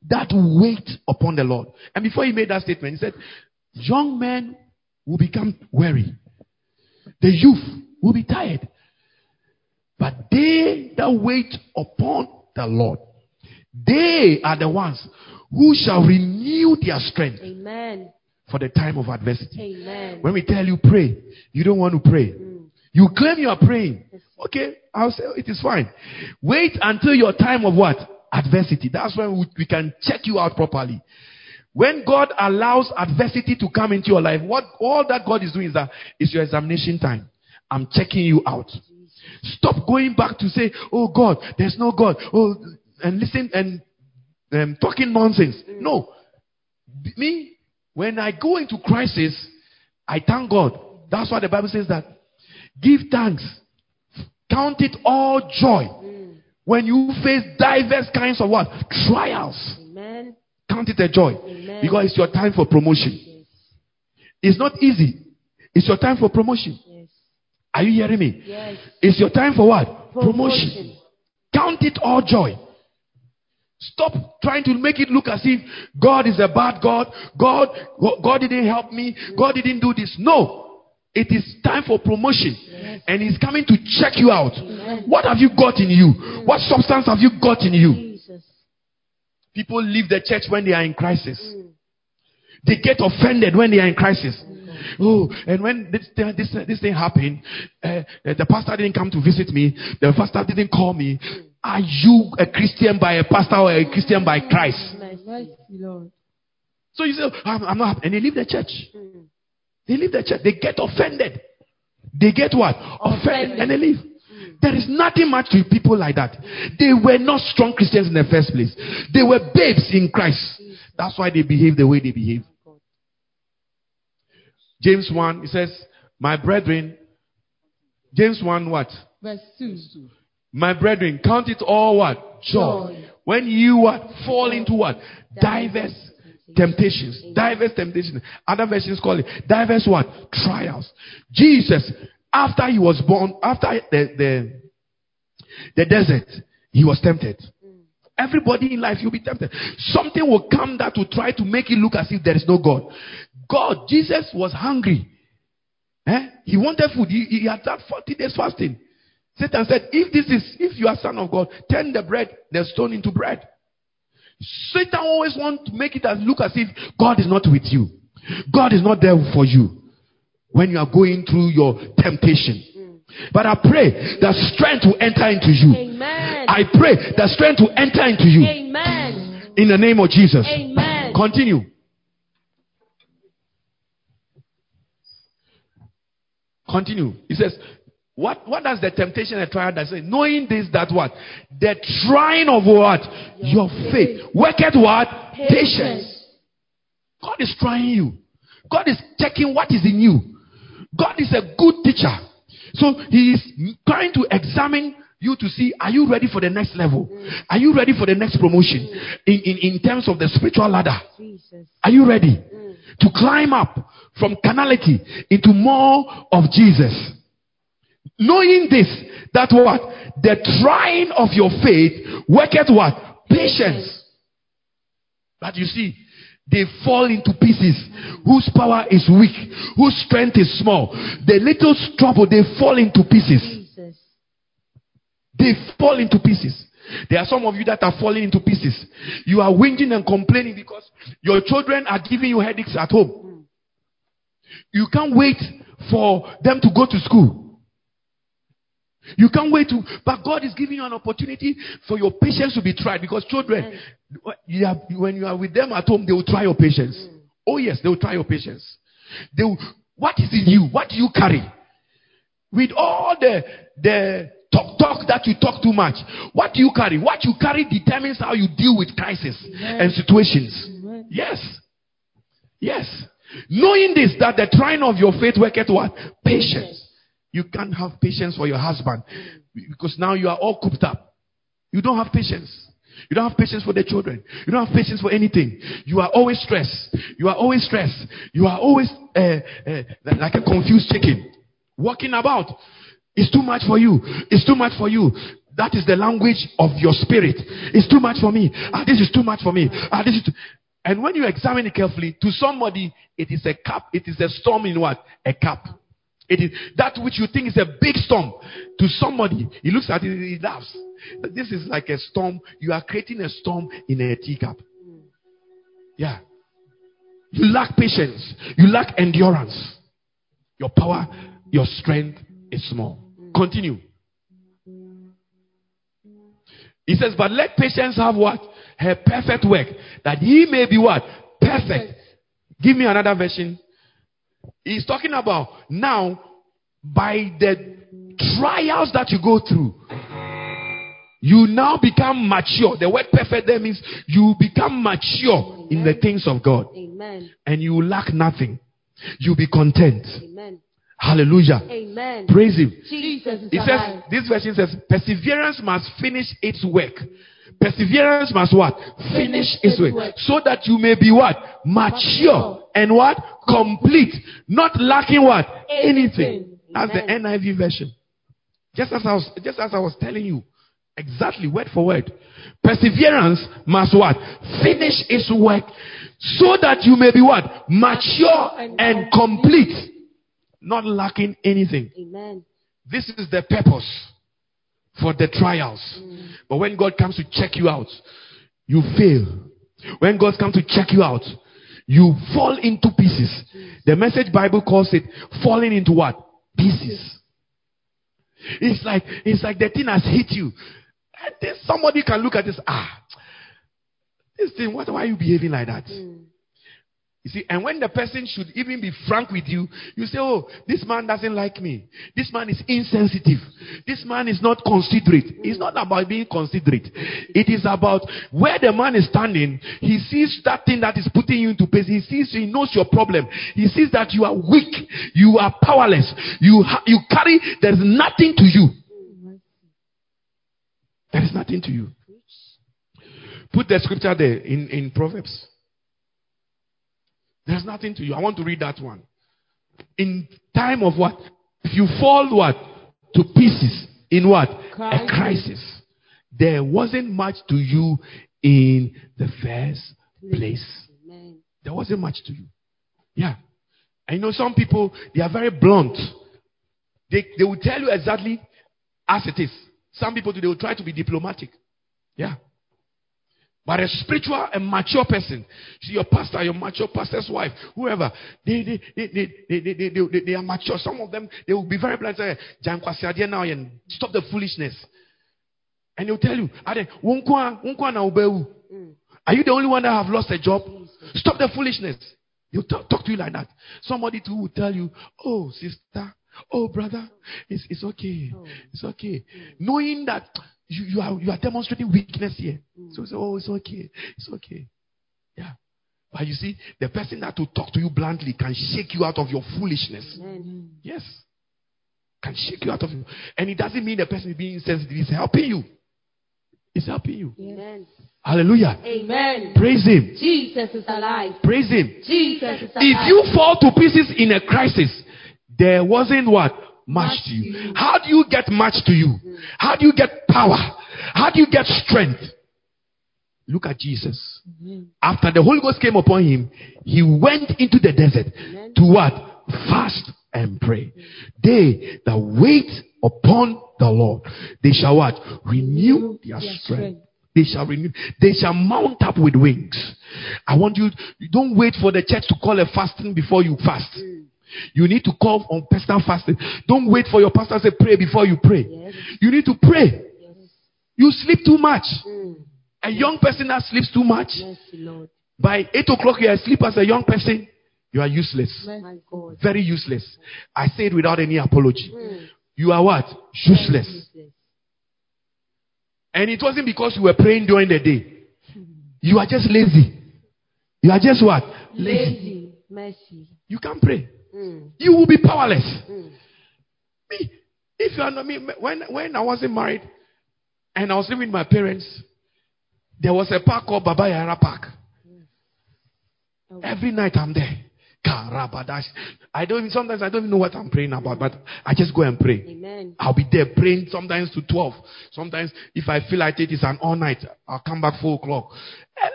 that wait upon the Lord. And before he made that statement, he said, Young men will become weary, the youth will be tired. But they that wait upon the Lord, they are the ones who shall renew their strength Amen. For the time of adversity. Amen. When we tell you pray, you don't want to pray. You claim you are praying. Okay, I'll say it is fine. Wait until your time of what? Adversity. That's when we, we can check you out properly. When God allows adversity to come into your life, what all that God is doing is that it's your examination time. I'm checking you out. Stop going back to say, "Oh God, there's no God." Oh, and listen and um, talking nonsense. No, me when I go into crisis, I thank God. That's why the Bible says that Give thanks. Count it all joy mm. when you face diverse kinds of what? Trials. Amen. Count it a joy. Amen. Because it's your time for promotion. Yes. It's not easy. It's your time for promotion. Yes. Are you hearing me? Yes. It's your time for what? Promotion. Count it all joy. Stop trying to make it look as if God is a bad God. God, God didn't help me. God didn't do this. No. It is time for promotion. And He's coming to check you out. What have you got in you? What substance have you got in you? Jesus. People leave the church when they are in crisis. Mm. They get offended when they are in crisis. Oh, and when this thing, this, this thing happened, uh, the pastor didn't come to visit me. The pastor didn't call me. Are you a Christian by a pastor or a Christian by Christ? So you say, I'm, I'm not, and they leave the church. They leave the church. They get offended. They get what? Offended, and they leave. There is nothing much to people like that. They were not strong Christians in the first place. They were babes in Christ. That's why they behave the way they behave. James 1, he says, My brethren, James 1 what? Verse 2. My brethren, count it all what? Joy. Joy. When you what? Fall into what? Diverse temptations. Diverse temptations. Other versions call it diverse what? Trials. Jesus, after he was born, after the, the, the desert, he was tempted. Everybody in life, you'll be tempted. Something will come that will try to make it look as if there is no God. God, Jesus was hungry. Eh? He wanted food. He, he had that 40 days fasting. Satan said, if this is, if you are son of God, turn the bread, the stone into bread. Satan always wants to make it as look as if God is not with you. God is not there for you when you are going through your temptation. But I pray that strength will enter into you. Amen. I pray that strength will enter into you Amen. in the name of Jesus. Amen. Continue. Continue. He says, what, what does the temptation and trial that say? Knowing this, that what? The trying of what? Your faith. Worketh what? Patience. God is trying you. God is checking what is in you. God is a good teacher. So he is trying to examine you to see are you ready for the next level? Mm. Are you ready for the next promotion mm. in, in, in terms of the spiritual ladder? Jesus. Are you ready mm. to climb up from carnality into more of Jesus? Knowing this, that what? The trying of your faith worketh what? Patience. But you see, they fall into pieces whose power is weak, whose strength is small. The little trouble, they fall into pieces. Jesus. They fall into pieces. There are some of you that are falling into pieces. You are whinging and complaining because your children are giving you headaches at home. Hmm. You can't wait for them to go to school. You can't wait to, but God is giving you an opportunity for your patience to be tried because children, you are, when you are with them at home, they will try your patience. Mm. Oh yes, they will try your patience. They will, what is in you? What do you carry? With all the, the talk, talk that you talk too much, what do you carry? What you carry determines how you deal with crisis and situations. Amen. Yes. Yes. Knowing this, that the trying of your faith worketh what? Patience. You can't have patience for your husband because now you are all cooped up. You don't have patience. You don't have patience for the children. You don't have patience for anything. You are always stressed. You are always stressed. You are always uh, uh, like a confused chicken walking about. It's too much for you. It's too much for you. That is the language of your spirit. It's too much for me. Ah, this is too much for me. Ah, this is too... And when you examine it carefully, to somebody, it is a cup. It is a storm in what? A cup. It is that which you think is a big storm. To somebody, he looks at it, he laughs. This is like a storm. You are creating a storm in a teacup. Yeah. You lack patience. You lack endurance. Your power, your strength is small. Continue. He says, but let patience have what? Her perfect work. That he may be what? Perfect. Give me another version. He's talking about now by the trials that you go through. You now become mature. The word perfect there means you become mature in the things of God. Amen. And you lack nothing. You'll be content. Amen. Hallelujah. Amen. Praise Him. Jesus It says, alive. this version says, perseverance must finish its work. Perseverance must what? Finish its work. So that you may be what? Mature and what? Complete. Not lacking what? Anything. That's the NIV version. Just as I was, just as I was telling you. Exactly, word for word. Perseverance must what? Finish its work so that you may be what? Mature and complete. Not lacking anything. Amen. This is the purpose for the trials. But when God comes to check you out, you fail. When God comes to check you out, you fall into pieces. The message Bible calls it falling into what? Pieces. It's like it's like the thing has hit you. Somebody can look at this. Ah, this thing. What? Why are you behaving like that? You see, and when the person should even be frank with you, you say, Oh, this man doesn't like me. This man is insensitive. This man is not considerate. It's not about being considerate. It is about where the man is standing. He sees that thing that is putting you into place. He sees, he knows your problem. He sees that you are weak. You are powerless. You, ha- you carry, there's nothing to you. There is nothing to you. Put the scripture there in, in Proverbs. There's nothing to you. I want to read that one. In time of what? If you fall what? To pieces. In what? A Crisis. crisis. There wasn't much to you in the first place. Amen. There wasn't much to you. Yeah. I know some people, they are very blunt. They, they will tell you exactly as it is. Some people, they will try to be diplomatic. Yeah. But a spiritual and mature person, see your pastor, your mature pastor's wife, whoever, they they they they they, they, they, they, they are mature. Some of them they will be very blunt. Say, "Jan kwasi adeɛ now and stop the foolishness. And they'll tell you, "Ade, wo nko a- wo nko na wobɛwu." Mm. Are you the only one that have lost a job? Stop the foolishness. They'll talk, talk to you like that. Somebody too will tell you, "Oh, sister, oh brother, it's it's okay, oh. it's okay," knowing that you, you are you are demonstrating weakness here. Mm. So say, "Oh, it's okay, it's okay." Yeah. But you see, the person that will talk to you bluntly can shake you out of your foolishness. Amen. Yes. Can shake you out of you. And it doesn't mean the person is being insensitive. It's helping you. It's helping you. Amen. Hallelujah. Amen. Praise Him. Jesus is alive. Praise Him. Jesus is alive. If you fall to pieces in a crisis, there wasn't what? Much to you. How do you get much to you? How do you get power? How do you get strength? Look at Jesus. Mm-hmm. After the Holy Ghost came upon him, he went into the desert to what? Fast and pray. They that wait upon the Lord, they shall what? Renew their strength. They shall renew. They shall mount up with wings. I want you. You don't wait for the church to call a fasting before you fast. Mm. You need to call on personal fasting. Don't wait for your pastor to say pray before you pray. Yes. You need to pray. Yes. You sleep too much. Mm. A young person that sleeps too much, Lord. by 8 o'clock you are asleep as a young person, you are useless. Very useless. I say it without any apology. Mm. You are what? Useless. And it wasn't because you were praying during the day. You are just lazy. You are just what? Lazy. Mercy. You can't pray. Mm. You will be powerless. Mm. Me, if you are not me, when when I wasn't married and I was living with my parents, there was a park called Baba Yara Park. Oh. Every night I'm there. Karabadash. I don't even, sometimes I don't even know what I'm praying about, but I just go and pray. Amen. I'll be there praying sometimes to 12. Sometimes if I feel like it is an all night, I'll come back 4 o'clock.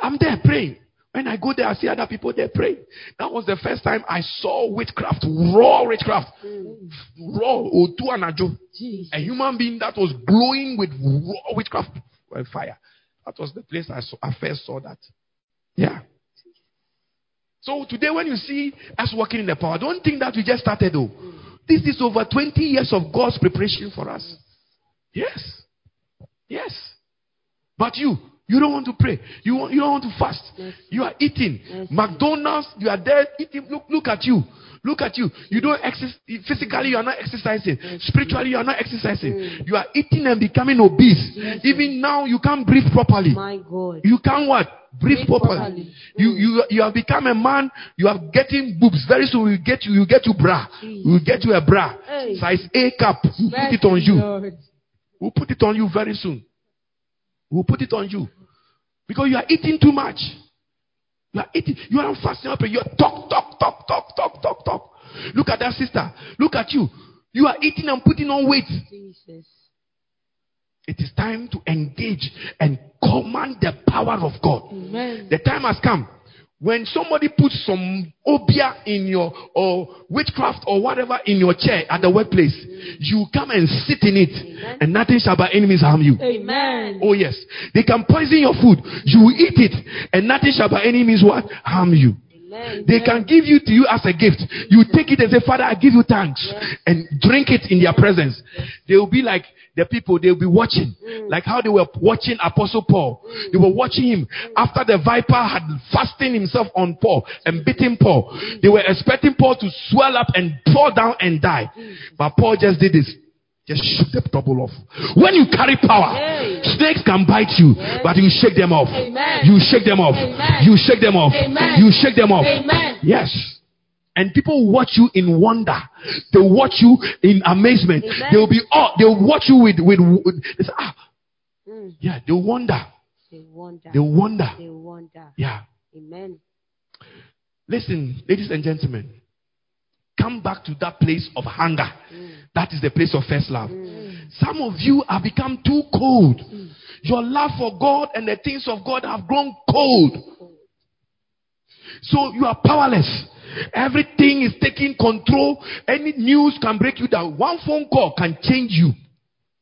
I'm there praying. When I go there, I see other people there praying. That was the first time I saw witchcraft, raw witchcraft. Raw, Otu Anajo. A human being that was glowing with raw witchcraft uh, fire. That was the place I, saw, I first saw that. Yeah. So today, when you see us working in the power, don't think that we just started though. This is over 20 years of God's preparation for us. Yes. Yes. But you, You don't want to pray. You, want, you don't want to fast. Yes. You are eating. Yes. McDonald's, you are there eating. Look, look at you. Look at you. You don't exercise. Physically, you are not exercising. Spiritually, you are not exercising. Mm. You are eating and becoming obese. Even now, you can't breathe properly. My God. You can't what? Breathe Breathe properly. properly. You, Mm. you, you have become a man. You are getting boobs. Very soon, we get you. You get you bra. Jesus. We will get you a bra. Hey. Size A cup. We'll put it on you. Lord. We'll put it on you very soon. We'll put it on you. Because you are eating too much. You are eating. You are not fasting up. You are talk, talk, talk, talk, talk, talk, talk. Look at that sister. Look at you. You are eating and putting on weight. Jesus. It is time to engage and command the power of God. Amen. The time has come. When somebody puts some obia in your or witchcraft or whatever in your chair at the workplace, you come and sit in it, Amen. and nothing shall by enemies harm you. Amen. Oh yes, they can poison your food. You will eat it, and nothing shall by enemies what harm you. Amen. They can give you to you as a gift. You take it and say, Father, I give you thanks, and drink it in their presence. They will be like the people. They will be watching, mm. like how they were watching Apostle Paul. Mm. They were watching him mm. after the viper had fastened himself on Paul and beaten Paul. They were expecting Paul to swell up and fall down and die, but Paul just did this. Just shook the trouble off. When you carry power, Hey. snakes can bite you, but you shake them off. Amen. You shake them off. Amen. You shake them off. Amen. You shake them off. Amen. Yes. And people watch you in wonder. They watch you in amazement. Amen. They will be awe. They will watch you with with. with they say, ah, Mm. yeah. They wonder. They wonder. They wonder. They wonder. Yeah. Amen. Listen, ladies and gentlemen, come back to that place of hunger. That is the place of first love. Some of you have become too cold. Your love for God and the things of God have grown cold. So you are powerless. Everything is taking control. Any news can break you down. One phone call can change you.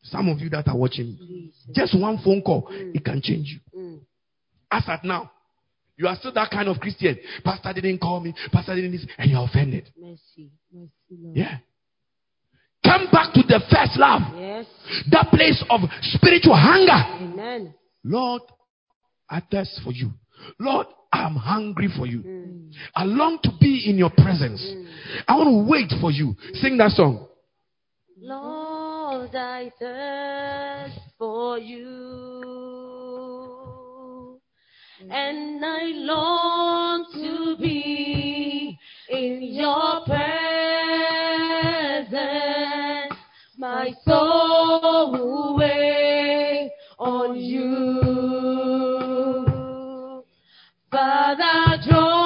Some of you that are watching, Jesus. just one phone call, it can change you. Mm. As at now, you are still that kind of Christian. Pastor didn't call me, Pastor didn't this, and you're offended. Mercy. Mercy, Lord. Yeah. Come back to the first love, Yes. that place of spiritual hunger. Amen. Lord, I thirst for you. Lord, I'm hungry for you. Mm. I long to be in your presence. I want to wait for you. Sing that song. Lord, I thirst for you, and I long to be in your presence. My soul Father, draw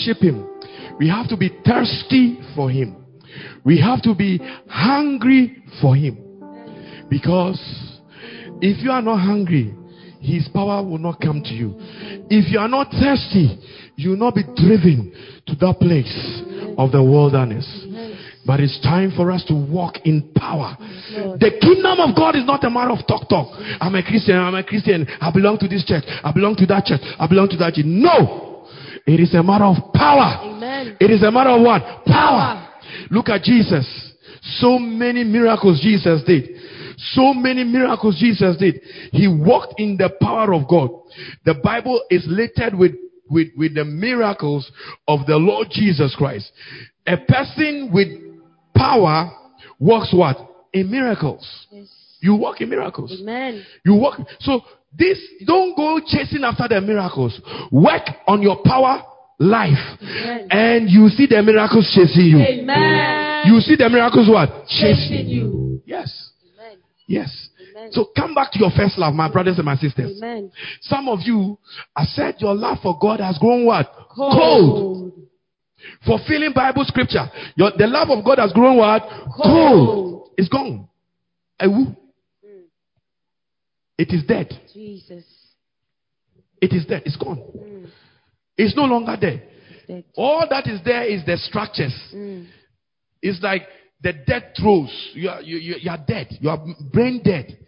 worship Him. We have to be thirsty for Him. We have to be hungry for Him. Because if you are not hungry, His power will not come to you. If you are not thirsty, you will not be driven to that place of the wilderness. But it's time for us to walk in power. The kingdom of God is not a matter of talk talk. I'm a Christian, I'm a Christian, I belong to this church, I belong to that church, I belong to that church. No! It is a matter of power. Amen. It is a matter of what? Power. Look at Jesus. So many miracles Jesus did. So many miracles Jesus did. He walked in the power of God. The Bible is littered with, with, with the miracles of the Lord Jesus Christ. A person with power works what? In miracles. Yes. You walk in miracles. Amen. You walk. So this, don't go chasing after the miracles. Work on your power life. Amen. And you see the miracles chasing you. Amen. You see the miracles what? Chasing Chasing you. Yes. Amen. Yes. So come back to your first love, my brothers and my sisters. Amen. Some of you have said your love for God has grown what? Cold. Fulfilling Bible scripture. Your, the love of God has grown what? Cold. It's gone. It is dead. Jesus. It is dead. It's gone. Mm. It's no longer there. Dead. All that is there is the structures. Mm. It's like the dead throws. You are, you, you, you are dead. You are brain dead.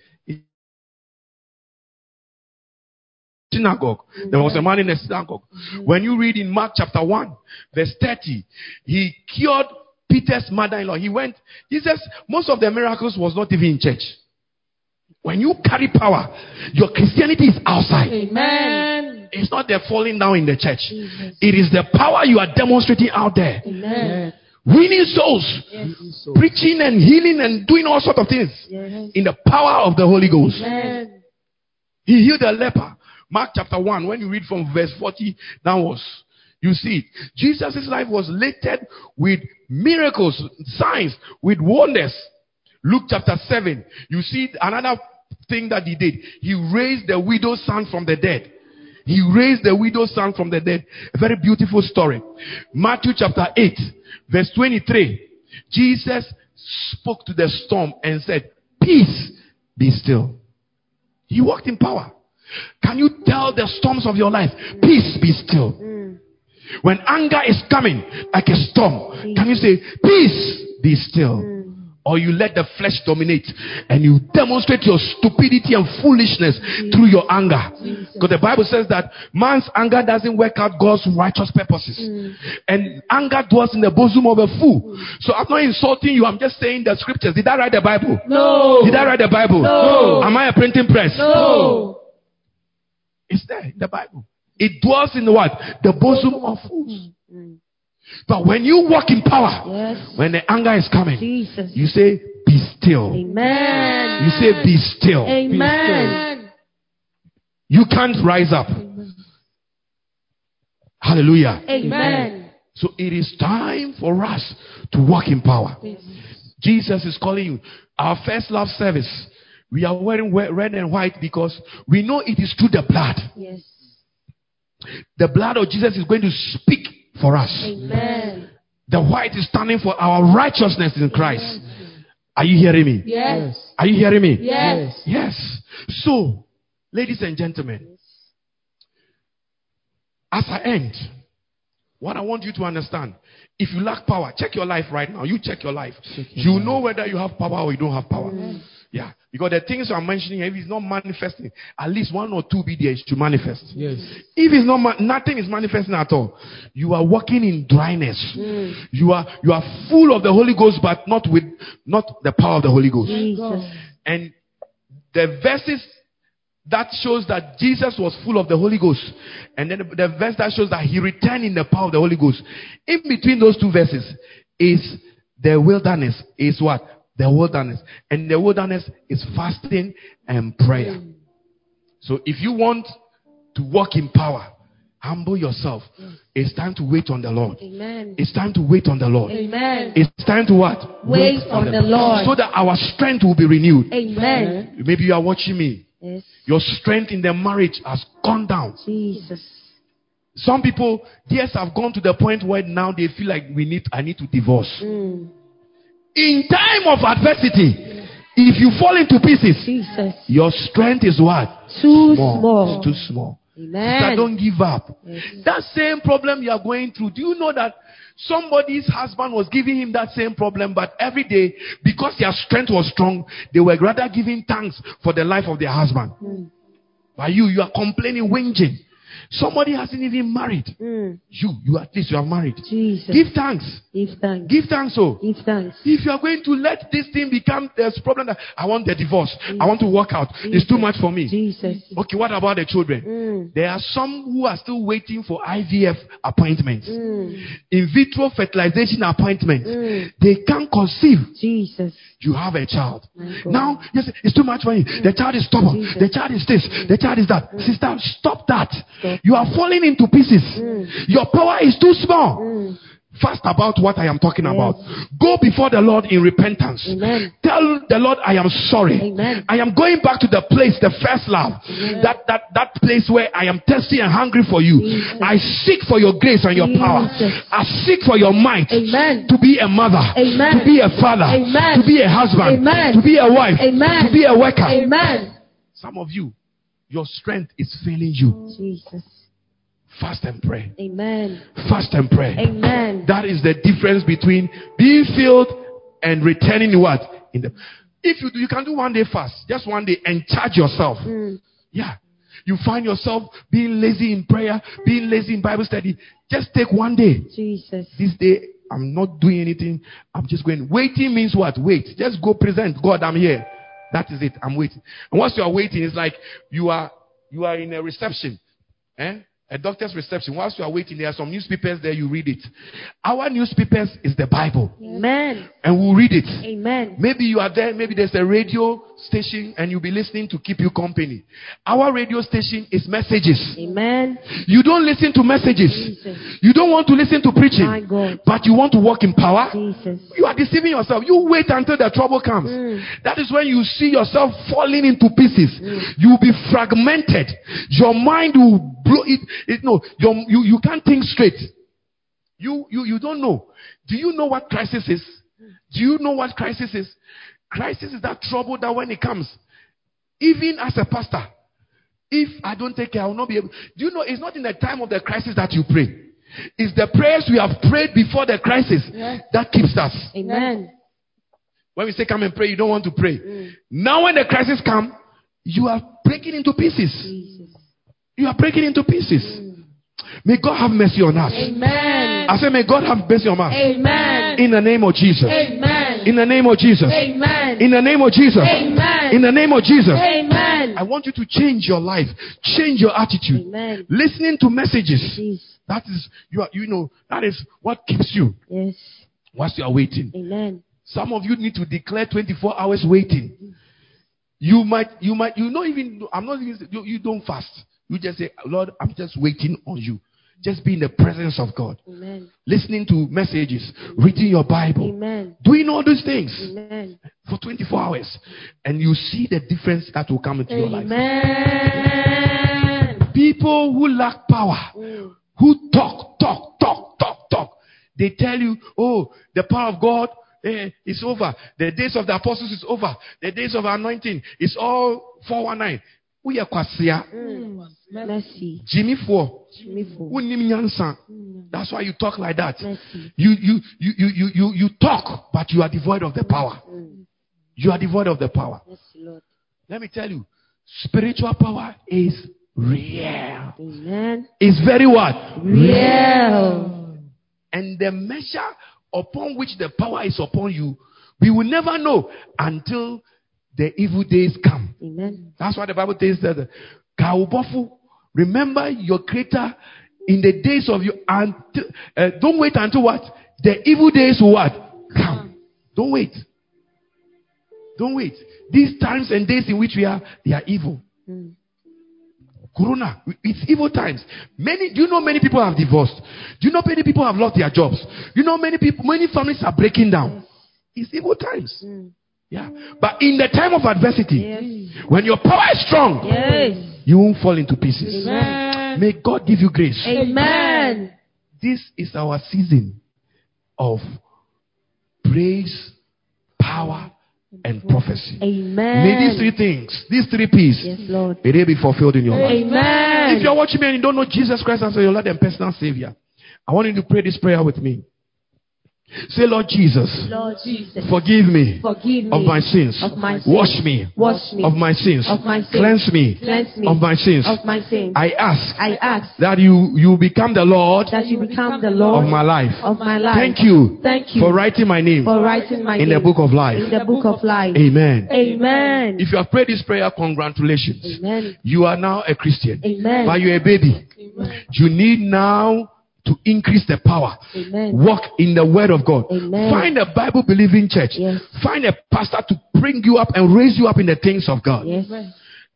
Synagogue. There was a man in the synagogue. When you read in Mark chapter 1, verse 30, he cured Peter's mother-in-law. He went, Jesus, most of the miracles was not even in church. When you carry power, your Christianity is outside. Amen. It's not the falling down in the church. Jesus. It is the power you are demonstrating out there. Amen. Winning souls, Yes. preaching and healing and doing all sorts of things Yes. in the power of the Holy Ghost. Amen. He healed a leper. Mark chapter 1, when you read from verse 40 downwards, you see it. Jesus' life was littered with miracles, signs, with wonders. Luke chapter 7, you see another thing that he did. He raised the widow's son from the dead. He raised the widow's son from the dead. A very beautiful story. Matthew chapter 8, verse 23. Jesus spoke to the storm and said, Peace, be still. He walked in power. Can you tell the storms of your life, peace be still? Mm. When anger is coming like a storm, can you say, peace be still? Mm. Or you let the flesh dominate and you demonstrate your stupidity and foolishness through your anger. Because the Bible says that man's anger doesn't work out God's righteous purposes. And anger dwells in the bosom of a fool. So I'm not insulting you, I'm just saying the scriptures. Did I write the Bible? No. Did I write the Bible? No. Am I a printing press? No. It's there in the Bible. It dwells in what? The bosom of fools. Mm. But when you walk in power, Yes. when the anger is coming, Jesus. you say, Be still. Amen. You say, Be still. Amen. Amen. You can't rise up. Hallelujah. Amen. So it is time for us to walk in power. Jesus is calling you. Our first love service, we are wearing red and white because we know it is through the blood. Yes. The blood of Jesus is going to speak for us. Amen. The white is standing for our righteousness in Christ. Are you hearing me? Yes. Are you hearing me? Yes. Yes. So, ladies and gentlemen, as I end, what I want you to understand, if you lack power, check your life right now. You check your life. You know whether you have power or you don't have power. Yeah. Because the things I'm mentioning, if it's not manifesting, at least one or two BDH to manifest. Yes. If it's not, ma- nothing is manifesting at all. You are walking in dryness. Mm. You are, you are full of the Holy Ghost, but not with, not the power of the Holy Ghost. Jesus. And the verses that shows that Jesus was full of the Holy Ghost, and then the verse that shows that he returned in the power of the Holy Ghost. In between those two verses is the wilderness. Is what? The wilderness. And the wilderness is fasting and prayer. So if you want to walk in power, humble yourself. It's time to wait on the Lord. Amen. It's time to wait on the Lord. Amen. It's time to what? Wait on the Lord. So that our strength will be renewed. Amen. Maybe you are watching me. Yes. Your strength in the marriage has gone down. Jesus. Some people, yes, have gone to the point where now they feel like we need, I need to divorce. Mm. In time of adversity, if you fall into pieces, Jesus. your strength is what? Too small. It's too small. Sister, don't give up. Yes. That same problem you are going through, do you know that somebody's husband was giving him that same problem, but every day, because their strength was strong, they were rather giving thanks for the life of their husband. Mm. But you, you are complaining, whinging. Somebody hasn't even married. Mm. You, you at least you are married. Jesus. Give thanks. Give thanks. Give thanks, oh. Give thanks. If you are going to let this thing become this problem that I want the divorce, I want to walk out, it's too much for me. Jesus. Okay, what about the children? Mm. There are some who are still waiting for IVF appointments, Mm. in vitro fertilization appointments. Mm. They can't conceive. Jesus. You have a child. Now, yes, it's too much for you. The child is stubborn. Jesus. The child is this. The child is that. Sister, stop that. Stop. You are falling into pieces. Your power is too small. Mm. Fast about what I am talking Yes. about. Go before the Lord in repentance. Amen. Tell the Lord, I am sorry. Amen. I am going back to the place, the first love. That, that, that place where I am thirsty and hungry for you. Jesus. I seek for your grace and your power. I seek for your might Amen. to be a mother, to be a father, to be a husband, Amen. to be a wife, Amen. to be a worker. Amen. Some of you, your strength is failing you. Jesus. Fast and pray. Amen. Fast and pray. Amen. That is the difference between being filled and returning what? In the if you do, you can do one day fast, just one day, and charge yourself. Mm. Yeah. You find yourself being lazy in prayer, being lazy in Bible study. Just take one day. Jesus. This day, I'm not doing anything. I'm just going. Waiting means what? Wait. Just go present. God, I'm here. That is it. I'm waiting. And once you are waiting, it's like you are you are in a reception. Eh? A doctor's reception. Whilst you are waiting, there are some newspapers there, you read it. Our newspapers is the Bible. Amen. And we'll read it. Amen. Maybe you are there, maybe there's a radio station and you'll be listening to keep you company. Our radio station is messages. Amen. You don't listen to messages. Jesus. You don't want to listen to preaching. My God. But you want to walk in power. Jesus. You are deceiving yourself. You wait until the trouble comes. Mm. That is when you see yourself falling into pieces. You will be fragmented. Your mind will blow it. It no, you, you can't think straight. You, you, you don't know. Do you know what crisis is? Do you know what crisis is? Crisis is that trouble that when it comes, even as a pastor, if I don't take care, I will not be able. Do you know it's not in the time of the crisis that you pray? It's the prayers we have prayed before the crisis Yes. that keeps us. Amen. When we say come and pray, you don't want to pray. Mm. Now when the crisis come, you are breaking into pieces. Jesus. You are breaking into pieces. May God have mercy on us. Amen. I say, may God have mercy on us. Amen. In the name of Jesus. Amen. In the name of Jesus. Amen. In the name of Jesus. Amen. In the name of Jesus. Amen. I want you to change your life, change your attitude. Amen. Listening to messages. Jesus. That is you are you know that is what keeps you Yes. whilst you are waiting. Amen. Some of you need to declare 24 hours waiting. You might, you might, you not even, I'm not even, you, you don't fast. You just say, Lord, I'm just waiting on you. Just be in the presence of God. Amen. Listening to messages, reading your Bible, Amen. doing all these things Amen. for 24 hours. And you see the difference that will come into your life. People who lack power, Mm. who talk, talk, talk, talk, talk. They tell you, oh, the power of God eh, is over. The days of the apostles is over. The days of anointing is all 419. We are kwasia. Mm. Mercy. Jimmy for. Me for. Nyansa. That's why you talk like that. Mercy. You, you, you, you, you, you, you talk, but you are devoid of the power. Mm. You are devoid of the power. Mercy, Let me tell you, spiritual power is real. Amen. It's very what? Real. And the measure upon which the power is upon you, we will never know until the evil days come. Amen. That's why the Bible says that Kaubofu, remember your creator in the days of you until uh, don't wait until what? The evil days will what? Come. Don't wait. Don't wait. These times and days in which we are, they are evil. Mm. Corona, it's evil times. Many, do you know many people have divorced? Do you know many people have lost their jobs? Do you know many people, many families are breaking down? It's evil times. Mm. Yeah. But in the time of adversity, Yes. when your power is strong, Yes. you won't fall into pieces. Amen. May God give you grace. Amen. This is our season of praise, power, and prophecy. Amen. May these three things, these three P's, Yes, Lord. may they be fulfilled in your life. Amen. If you're watching me and you don't know Jesus Christ as your Lord and personal Savior, I want you to pray this prayer with me. Say, Lord Jesus, Lord Jesus, forgive me forgive me of my sins. of my sins. Wash me Wash me of my sins. of my sins. Cleanse me Cleanse me of my sins. of my sins. I ask I ask that you, you become the Lord that you become the Lord of my life. of my life. Thank you Thank you for writing my name for writing my in name the book of life. in the book of life. Amen. Amen. If you have prayed this prayer, congratulations. Amen. You are now a Christian. Amen. But you're a baby. Amen. You need now to increase the power. Amen. Walk in the word of God. Amen. Find a Bible believing church. Yes. Find a pastor to bring you up and raise you up in the things of God. Yes.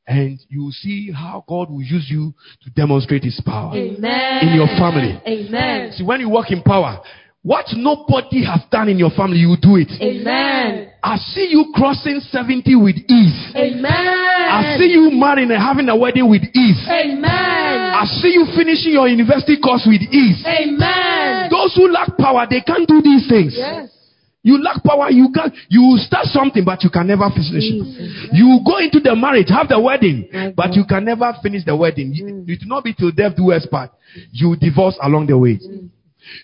And you will see how God will use you to demonstrate his power Amen. in your family. Amen. See, when you walk in power, what nobody has done in your family, you do it. Amen. I see you crossing 70 with ease. Amen. I see you marrying and having a wedding with ease. Amen. I see you finishing your university course with ease. Amen. Those who lack power, they can't do these things. Yes. You lack power, you can you start something, but you can never finish it. Jesus. You go into the marriage, have the wedding, My but God. you can never finish the wedding. It Mm. it will not be till death do us part. You divorce along the way.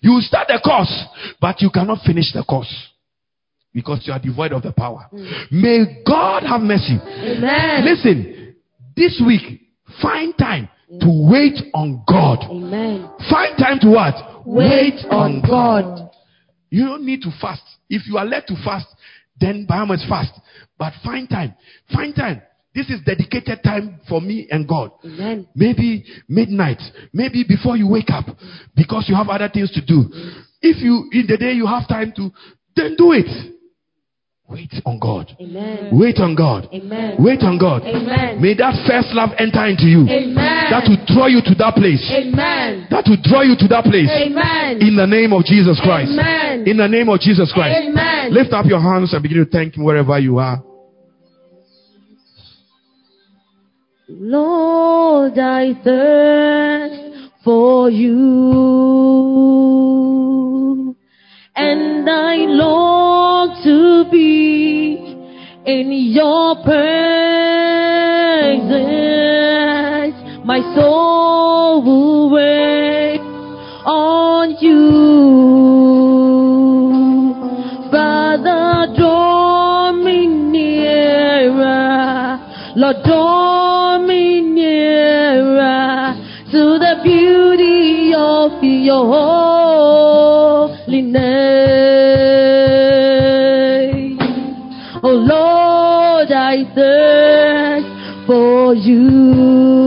You start the course, but you cannot finish the course because you are devoid of the power. Hmm. May God have mercy. Amen. Listen, this week, find time to hmm. wait on God. Amen. Find time to what? Wait on God. You don't need to fast. If you are led to fast, then by all means fast. But find time. Find time. This is dedicated time for me and God. Amen. Maybe midnight. Maybe before you wake up. Because you have other things to do. If you, in the day you have time to, then do it. Wait on God. Amen. Wait on God. Amen. Wait on God. Amen. May that first love enter into you. Amen. That will draw you to that place. Amen. That will draw you to that place. Amen. In the name of Jesus Christ. Amen. In the name of Jesus Christ. Amen. Lift up your hands and begin to thank Him wherever you are. Lord, I thirst for you, and I long to be in your presence. My soul will wait on you. Father, draw me nearer. Lord, draw your holiness. Oh Lord, I thirst for you,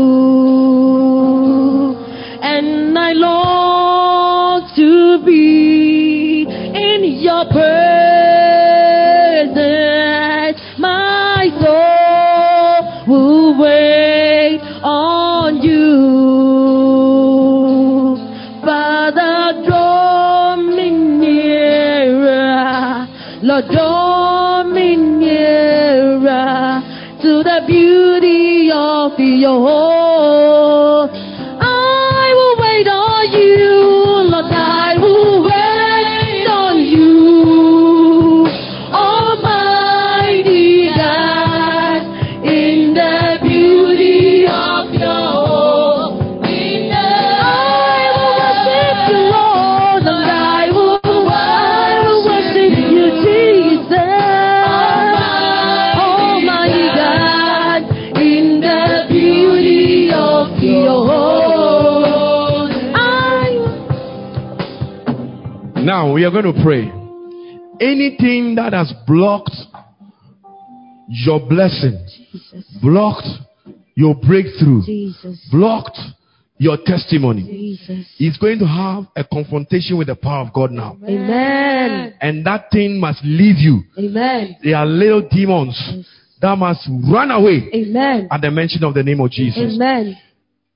of your home. We are going to pray. Anything that has blocked your blessing, Jesus, blocked your breakthrough, Jesus, blocked your testimony, Jesus. is going to have a confrontation with the power of God now. Amen. And that thing must leave you. Amen. They are little demons that must run away Amen. at the mention of the name of Jesus. Amen.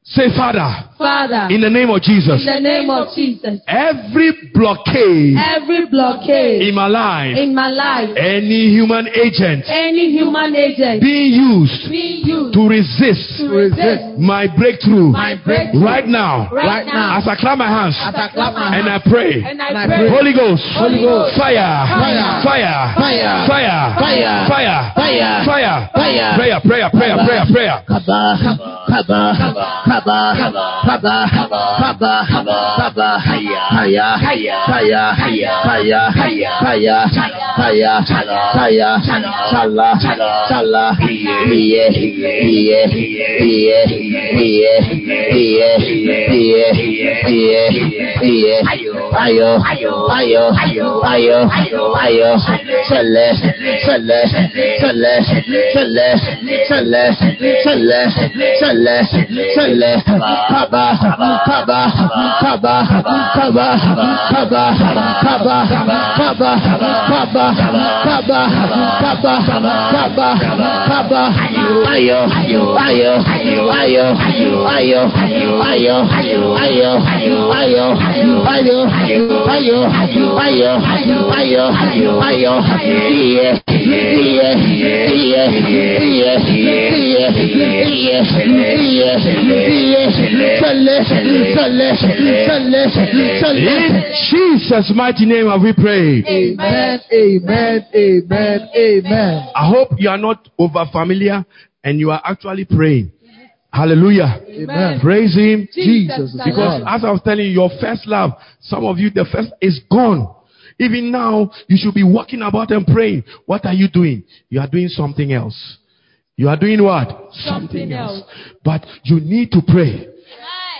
Say, Father, Father, in the name of Jesus, in the name of Jesus, every blockade every blockade in my life, in my life, any human agent any human agent being used being used to resist to resist my breakthrough my breakthrough right now, right now, as I clap my hands as I clap my and I pray, and I pray, Holy Ghost, Holy Ghost, fire, Fire. fire, Fire. fire, Fire. fire, Fire. fire, Fire. prayer, prayer, prayer, prayer, prayer. Kaba, kaba, kaba, kaba, kaba, haya, haya, haya, haya, haya, haya, haya, haya, haya, shala, shala, iye, iye, iye, iye, iye, iye, iye, iye, ayo, ayo, ayo, ayo, sele, sele, sele, sele, sele, sele, sele, sele, kaba, kaba, kaba, kaba, kaba, kaba, kaba, kaba, kaba, kaba, kaba, kaba, ayo, ayo, ayo, ayo, ayo, ayo, ayo, ayo, ayo, ayo, ayo, ayo, ayo, iye, iye, iye, iye, In Jesus' mighty name have we prayed. Amen, amen, amen, amen. I hope you are not over familiar and you are actually praying. Hallelujah. Amen. Praise Him. Jesus Because as I was telling you, your first love, some of you, the first is gone. Even now, you should be walking about and praying. What are you doing? You are doing something else. You are doing what? Something else. But you need to pray.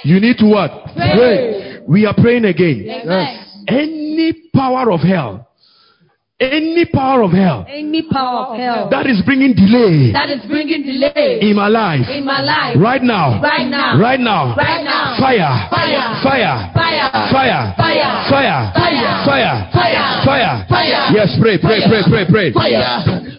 You need to what? Pray. We are praying again. Amen. Any power of hell, any power of hell Any power of hell that is bringing delay that is bringing delay in my life, in my life, right now, Right now. right now, Right now. fire, Fire. fire, Fire. fire, Fire. fire, Fire. fire, Fire. fire. Fire. Yes, pray, pray, pray, pray, pray. Fire,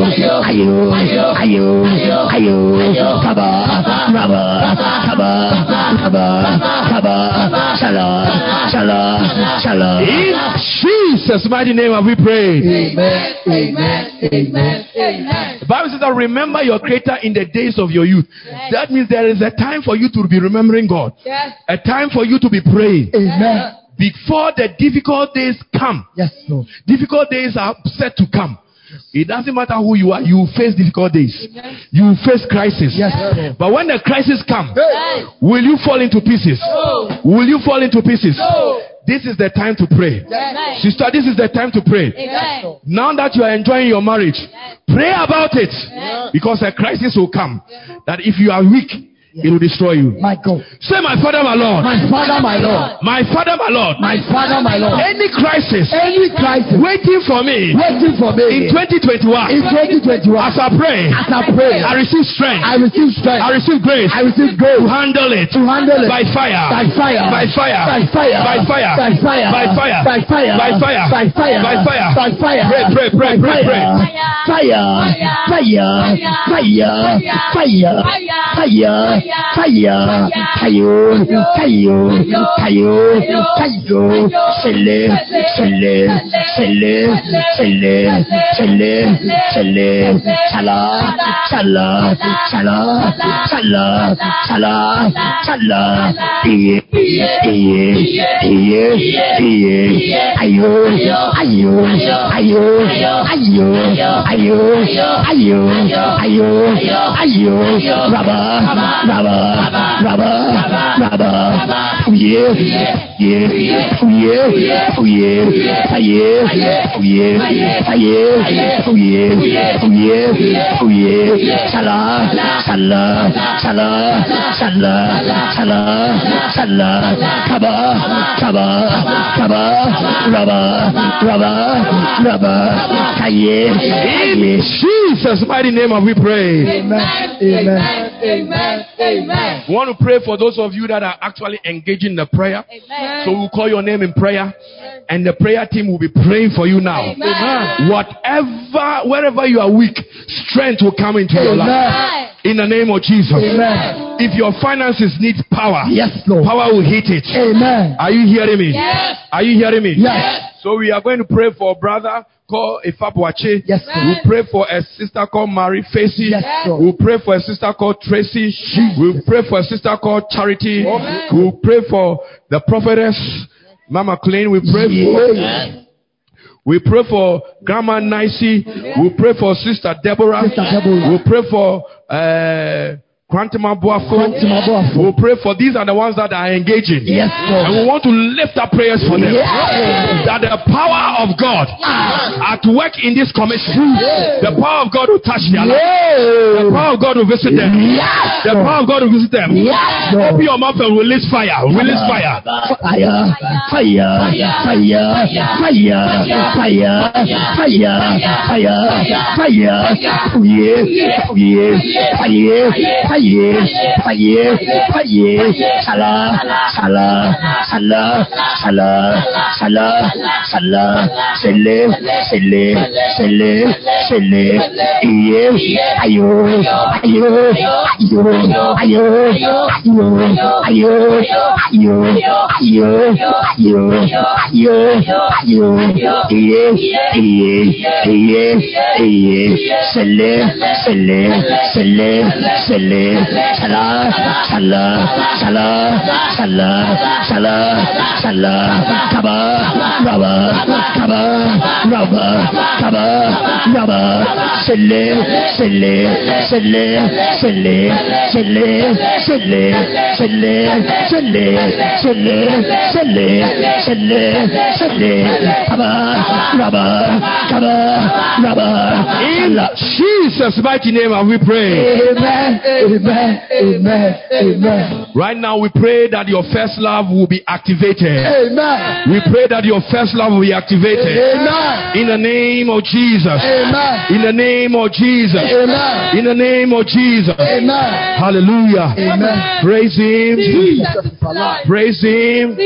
ayo, ayo, ayo, kaba, raba, kaba, kaba, kaba, chala, chala, chala. In Jesus' mighty name have we prayed. Amen, amen, amen, Amen. The Bible says that remember your creator in the days of your youth. That means there is a time for you to be remembering God. Yes. A time for you to be praying. Amen. Before the difficult days come. Yes, Lord. Difficult days are set to come. It doesn't matter who you are, you face difficult days. You face crisis. Yes, Lord. But when the crisis come, Hey. will you fall into pieces? No. Will you fall into pieces? No. This is the time to pray. Amen. Sister, this is the time to pray. Amen. Now that you are enjoying your marriage, pray about it. Because a crisis will come. That if you are weak, it will destroy you. My God. Say, My Father, my Lord. My Father, my Lord. My Father, my Lord. My Father, my Lord. Any crisis Any crisis waiting for me waiting for me in 2021, in 2021, as I pray, as I pray, I receive strength. I receive strength. I receive grace I receive grace. to handle it to handle it by fire. by fire, By fire. by fire, By fire. by fire, By fire. by fire, By fire. by fire, By fire. by fire. Pray, pray, pray, by pray, fire. pray. Fire, fire, fire, fire, fire, fire, kayo, kayo, kayo, kayo, sele, sele, sele, sele, sele, sele, chala, chala, chala, chala, chala, chala, iye, iye, iye, iye, ayo, ayo, ayo, ayo, ayo, ayo, ayo, ayo, raba, Rabba, Rabba, Rabba. Fouillez, fouillez, fouillez, fouillez. Ça y est, fouillez, ça y est, fouillez, fouillez, fouillez. Salah, salah, salah, salah, salah, salah. Kaba, kaba, kaba, Rabba, Rabba, Rabba. Ça y est, ça y est. Jesus' mighty name have we prayed. Amen. Amen. Amen. Amen. We want to pray for those of you that are actually engaging the prayer. Amen. So we'll call your name in prayer, and the prayer team will be praying for you now. Amen. Whatever, wherever you are weak, strength will come into your life. In the name of Jesus. Amen. If your finances need power, Yes, Lord. power will hit it. Amen. Are you hearing me? Yes. Are you hearing me? Yes. So we are going to pray for a brother called Ifabwache. Yes, Lord. We'll pray for a sister called Mary Facey. Yes, Lord. We'll pray for a sister called Tracy. We'll pray for a sister called Charity. Amen. We'll pray for the prophetess Mama Clean. We pray for Yes. we pray for Grandma Nicey. We pray for Sister Deborah. Sister Deborah. We pray for 诶、Quantima Boafo. Quantima Boafo. We pray for these are the ones that are engaging. Yes, Lord. And we want to lift up prayers for them. Yes. That the power of God at work in this commission, the power of God will touch their life. The power of God will visit them. Yes, The power of God will visit them. Yes, Open your mouth and release fire. Release fire. Fire, fire, fire, fire, fire, fire, fire, fire, fouillez, fouillez, fouillez, fouillez, fouillez, fouillez, salah, salah, salah, salah, salah, salah, scellé, scellé, scellé, scellé, ayez, ayo, ayo, ayo, ayo, ayo, ayo, ayo, ayo, ayo, ayo, ayo, ayez, ayez, ayez, ayez, scellé, scellé, scellé, scellé, salah, salah, salah, salah, salah, salah, kaba, raba, kaba, raba, kaba, raba, scellé, scellé, scellé, scellé, scellé, scellé, scellé, scellé, scellé, scellé, scellé, scellé, kaba, raba, kaba, raba, In Jesus' mighty name have we prayed. Amen, amen, amen, amen, Amen. Right now we pray that your first love will be activated. amen, We pray that your first love will be activated. amen, In the name of Jesus. amen, In the name of Jesus. amen, In the name of Jesus. amen, Hallelujah. amen. Praise Him. Jesus. Praise Him.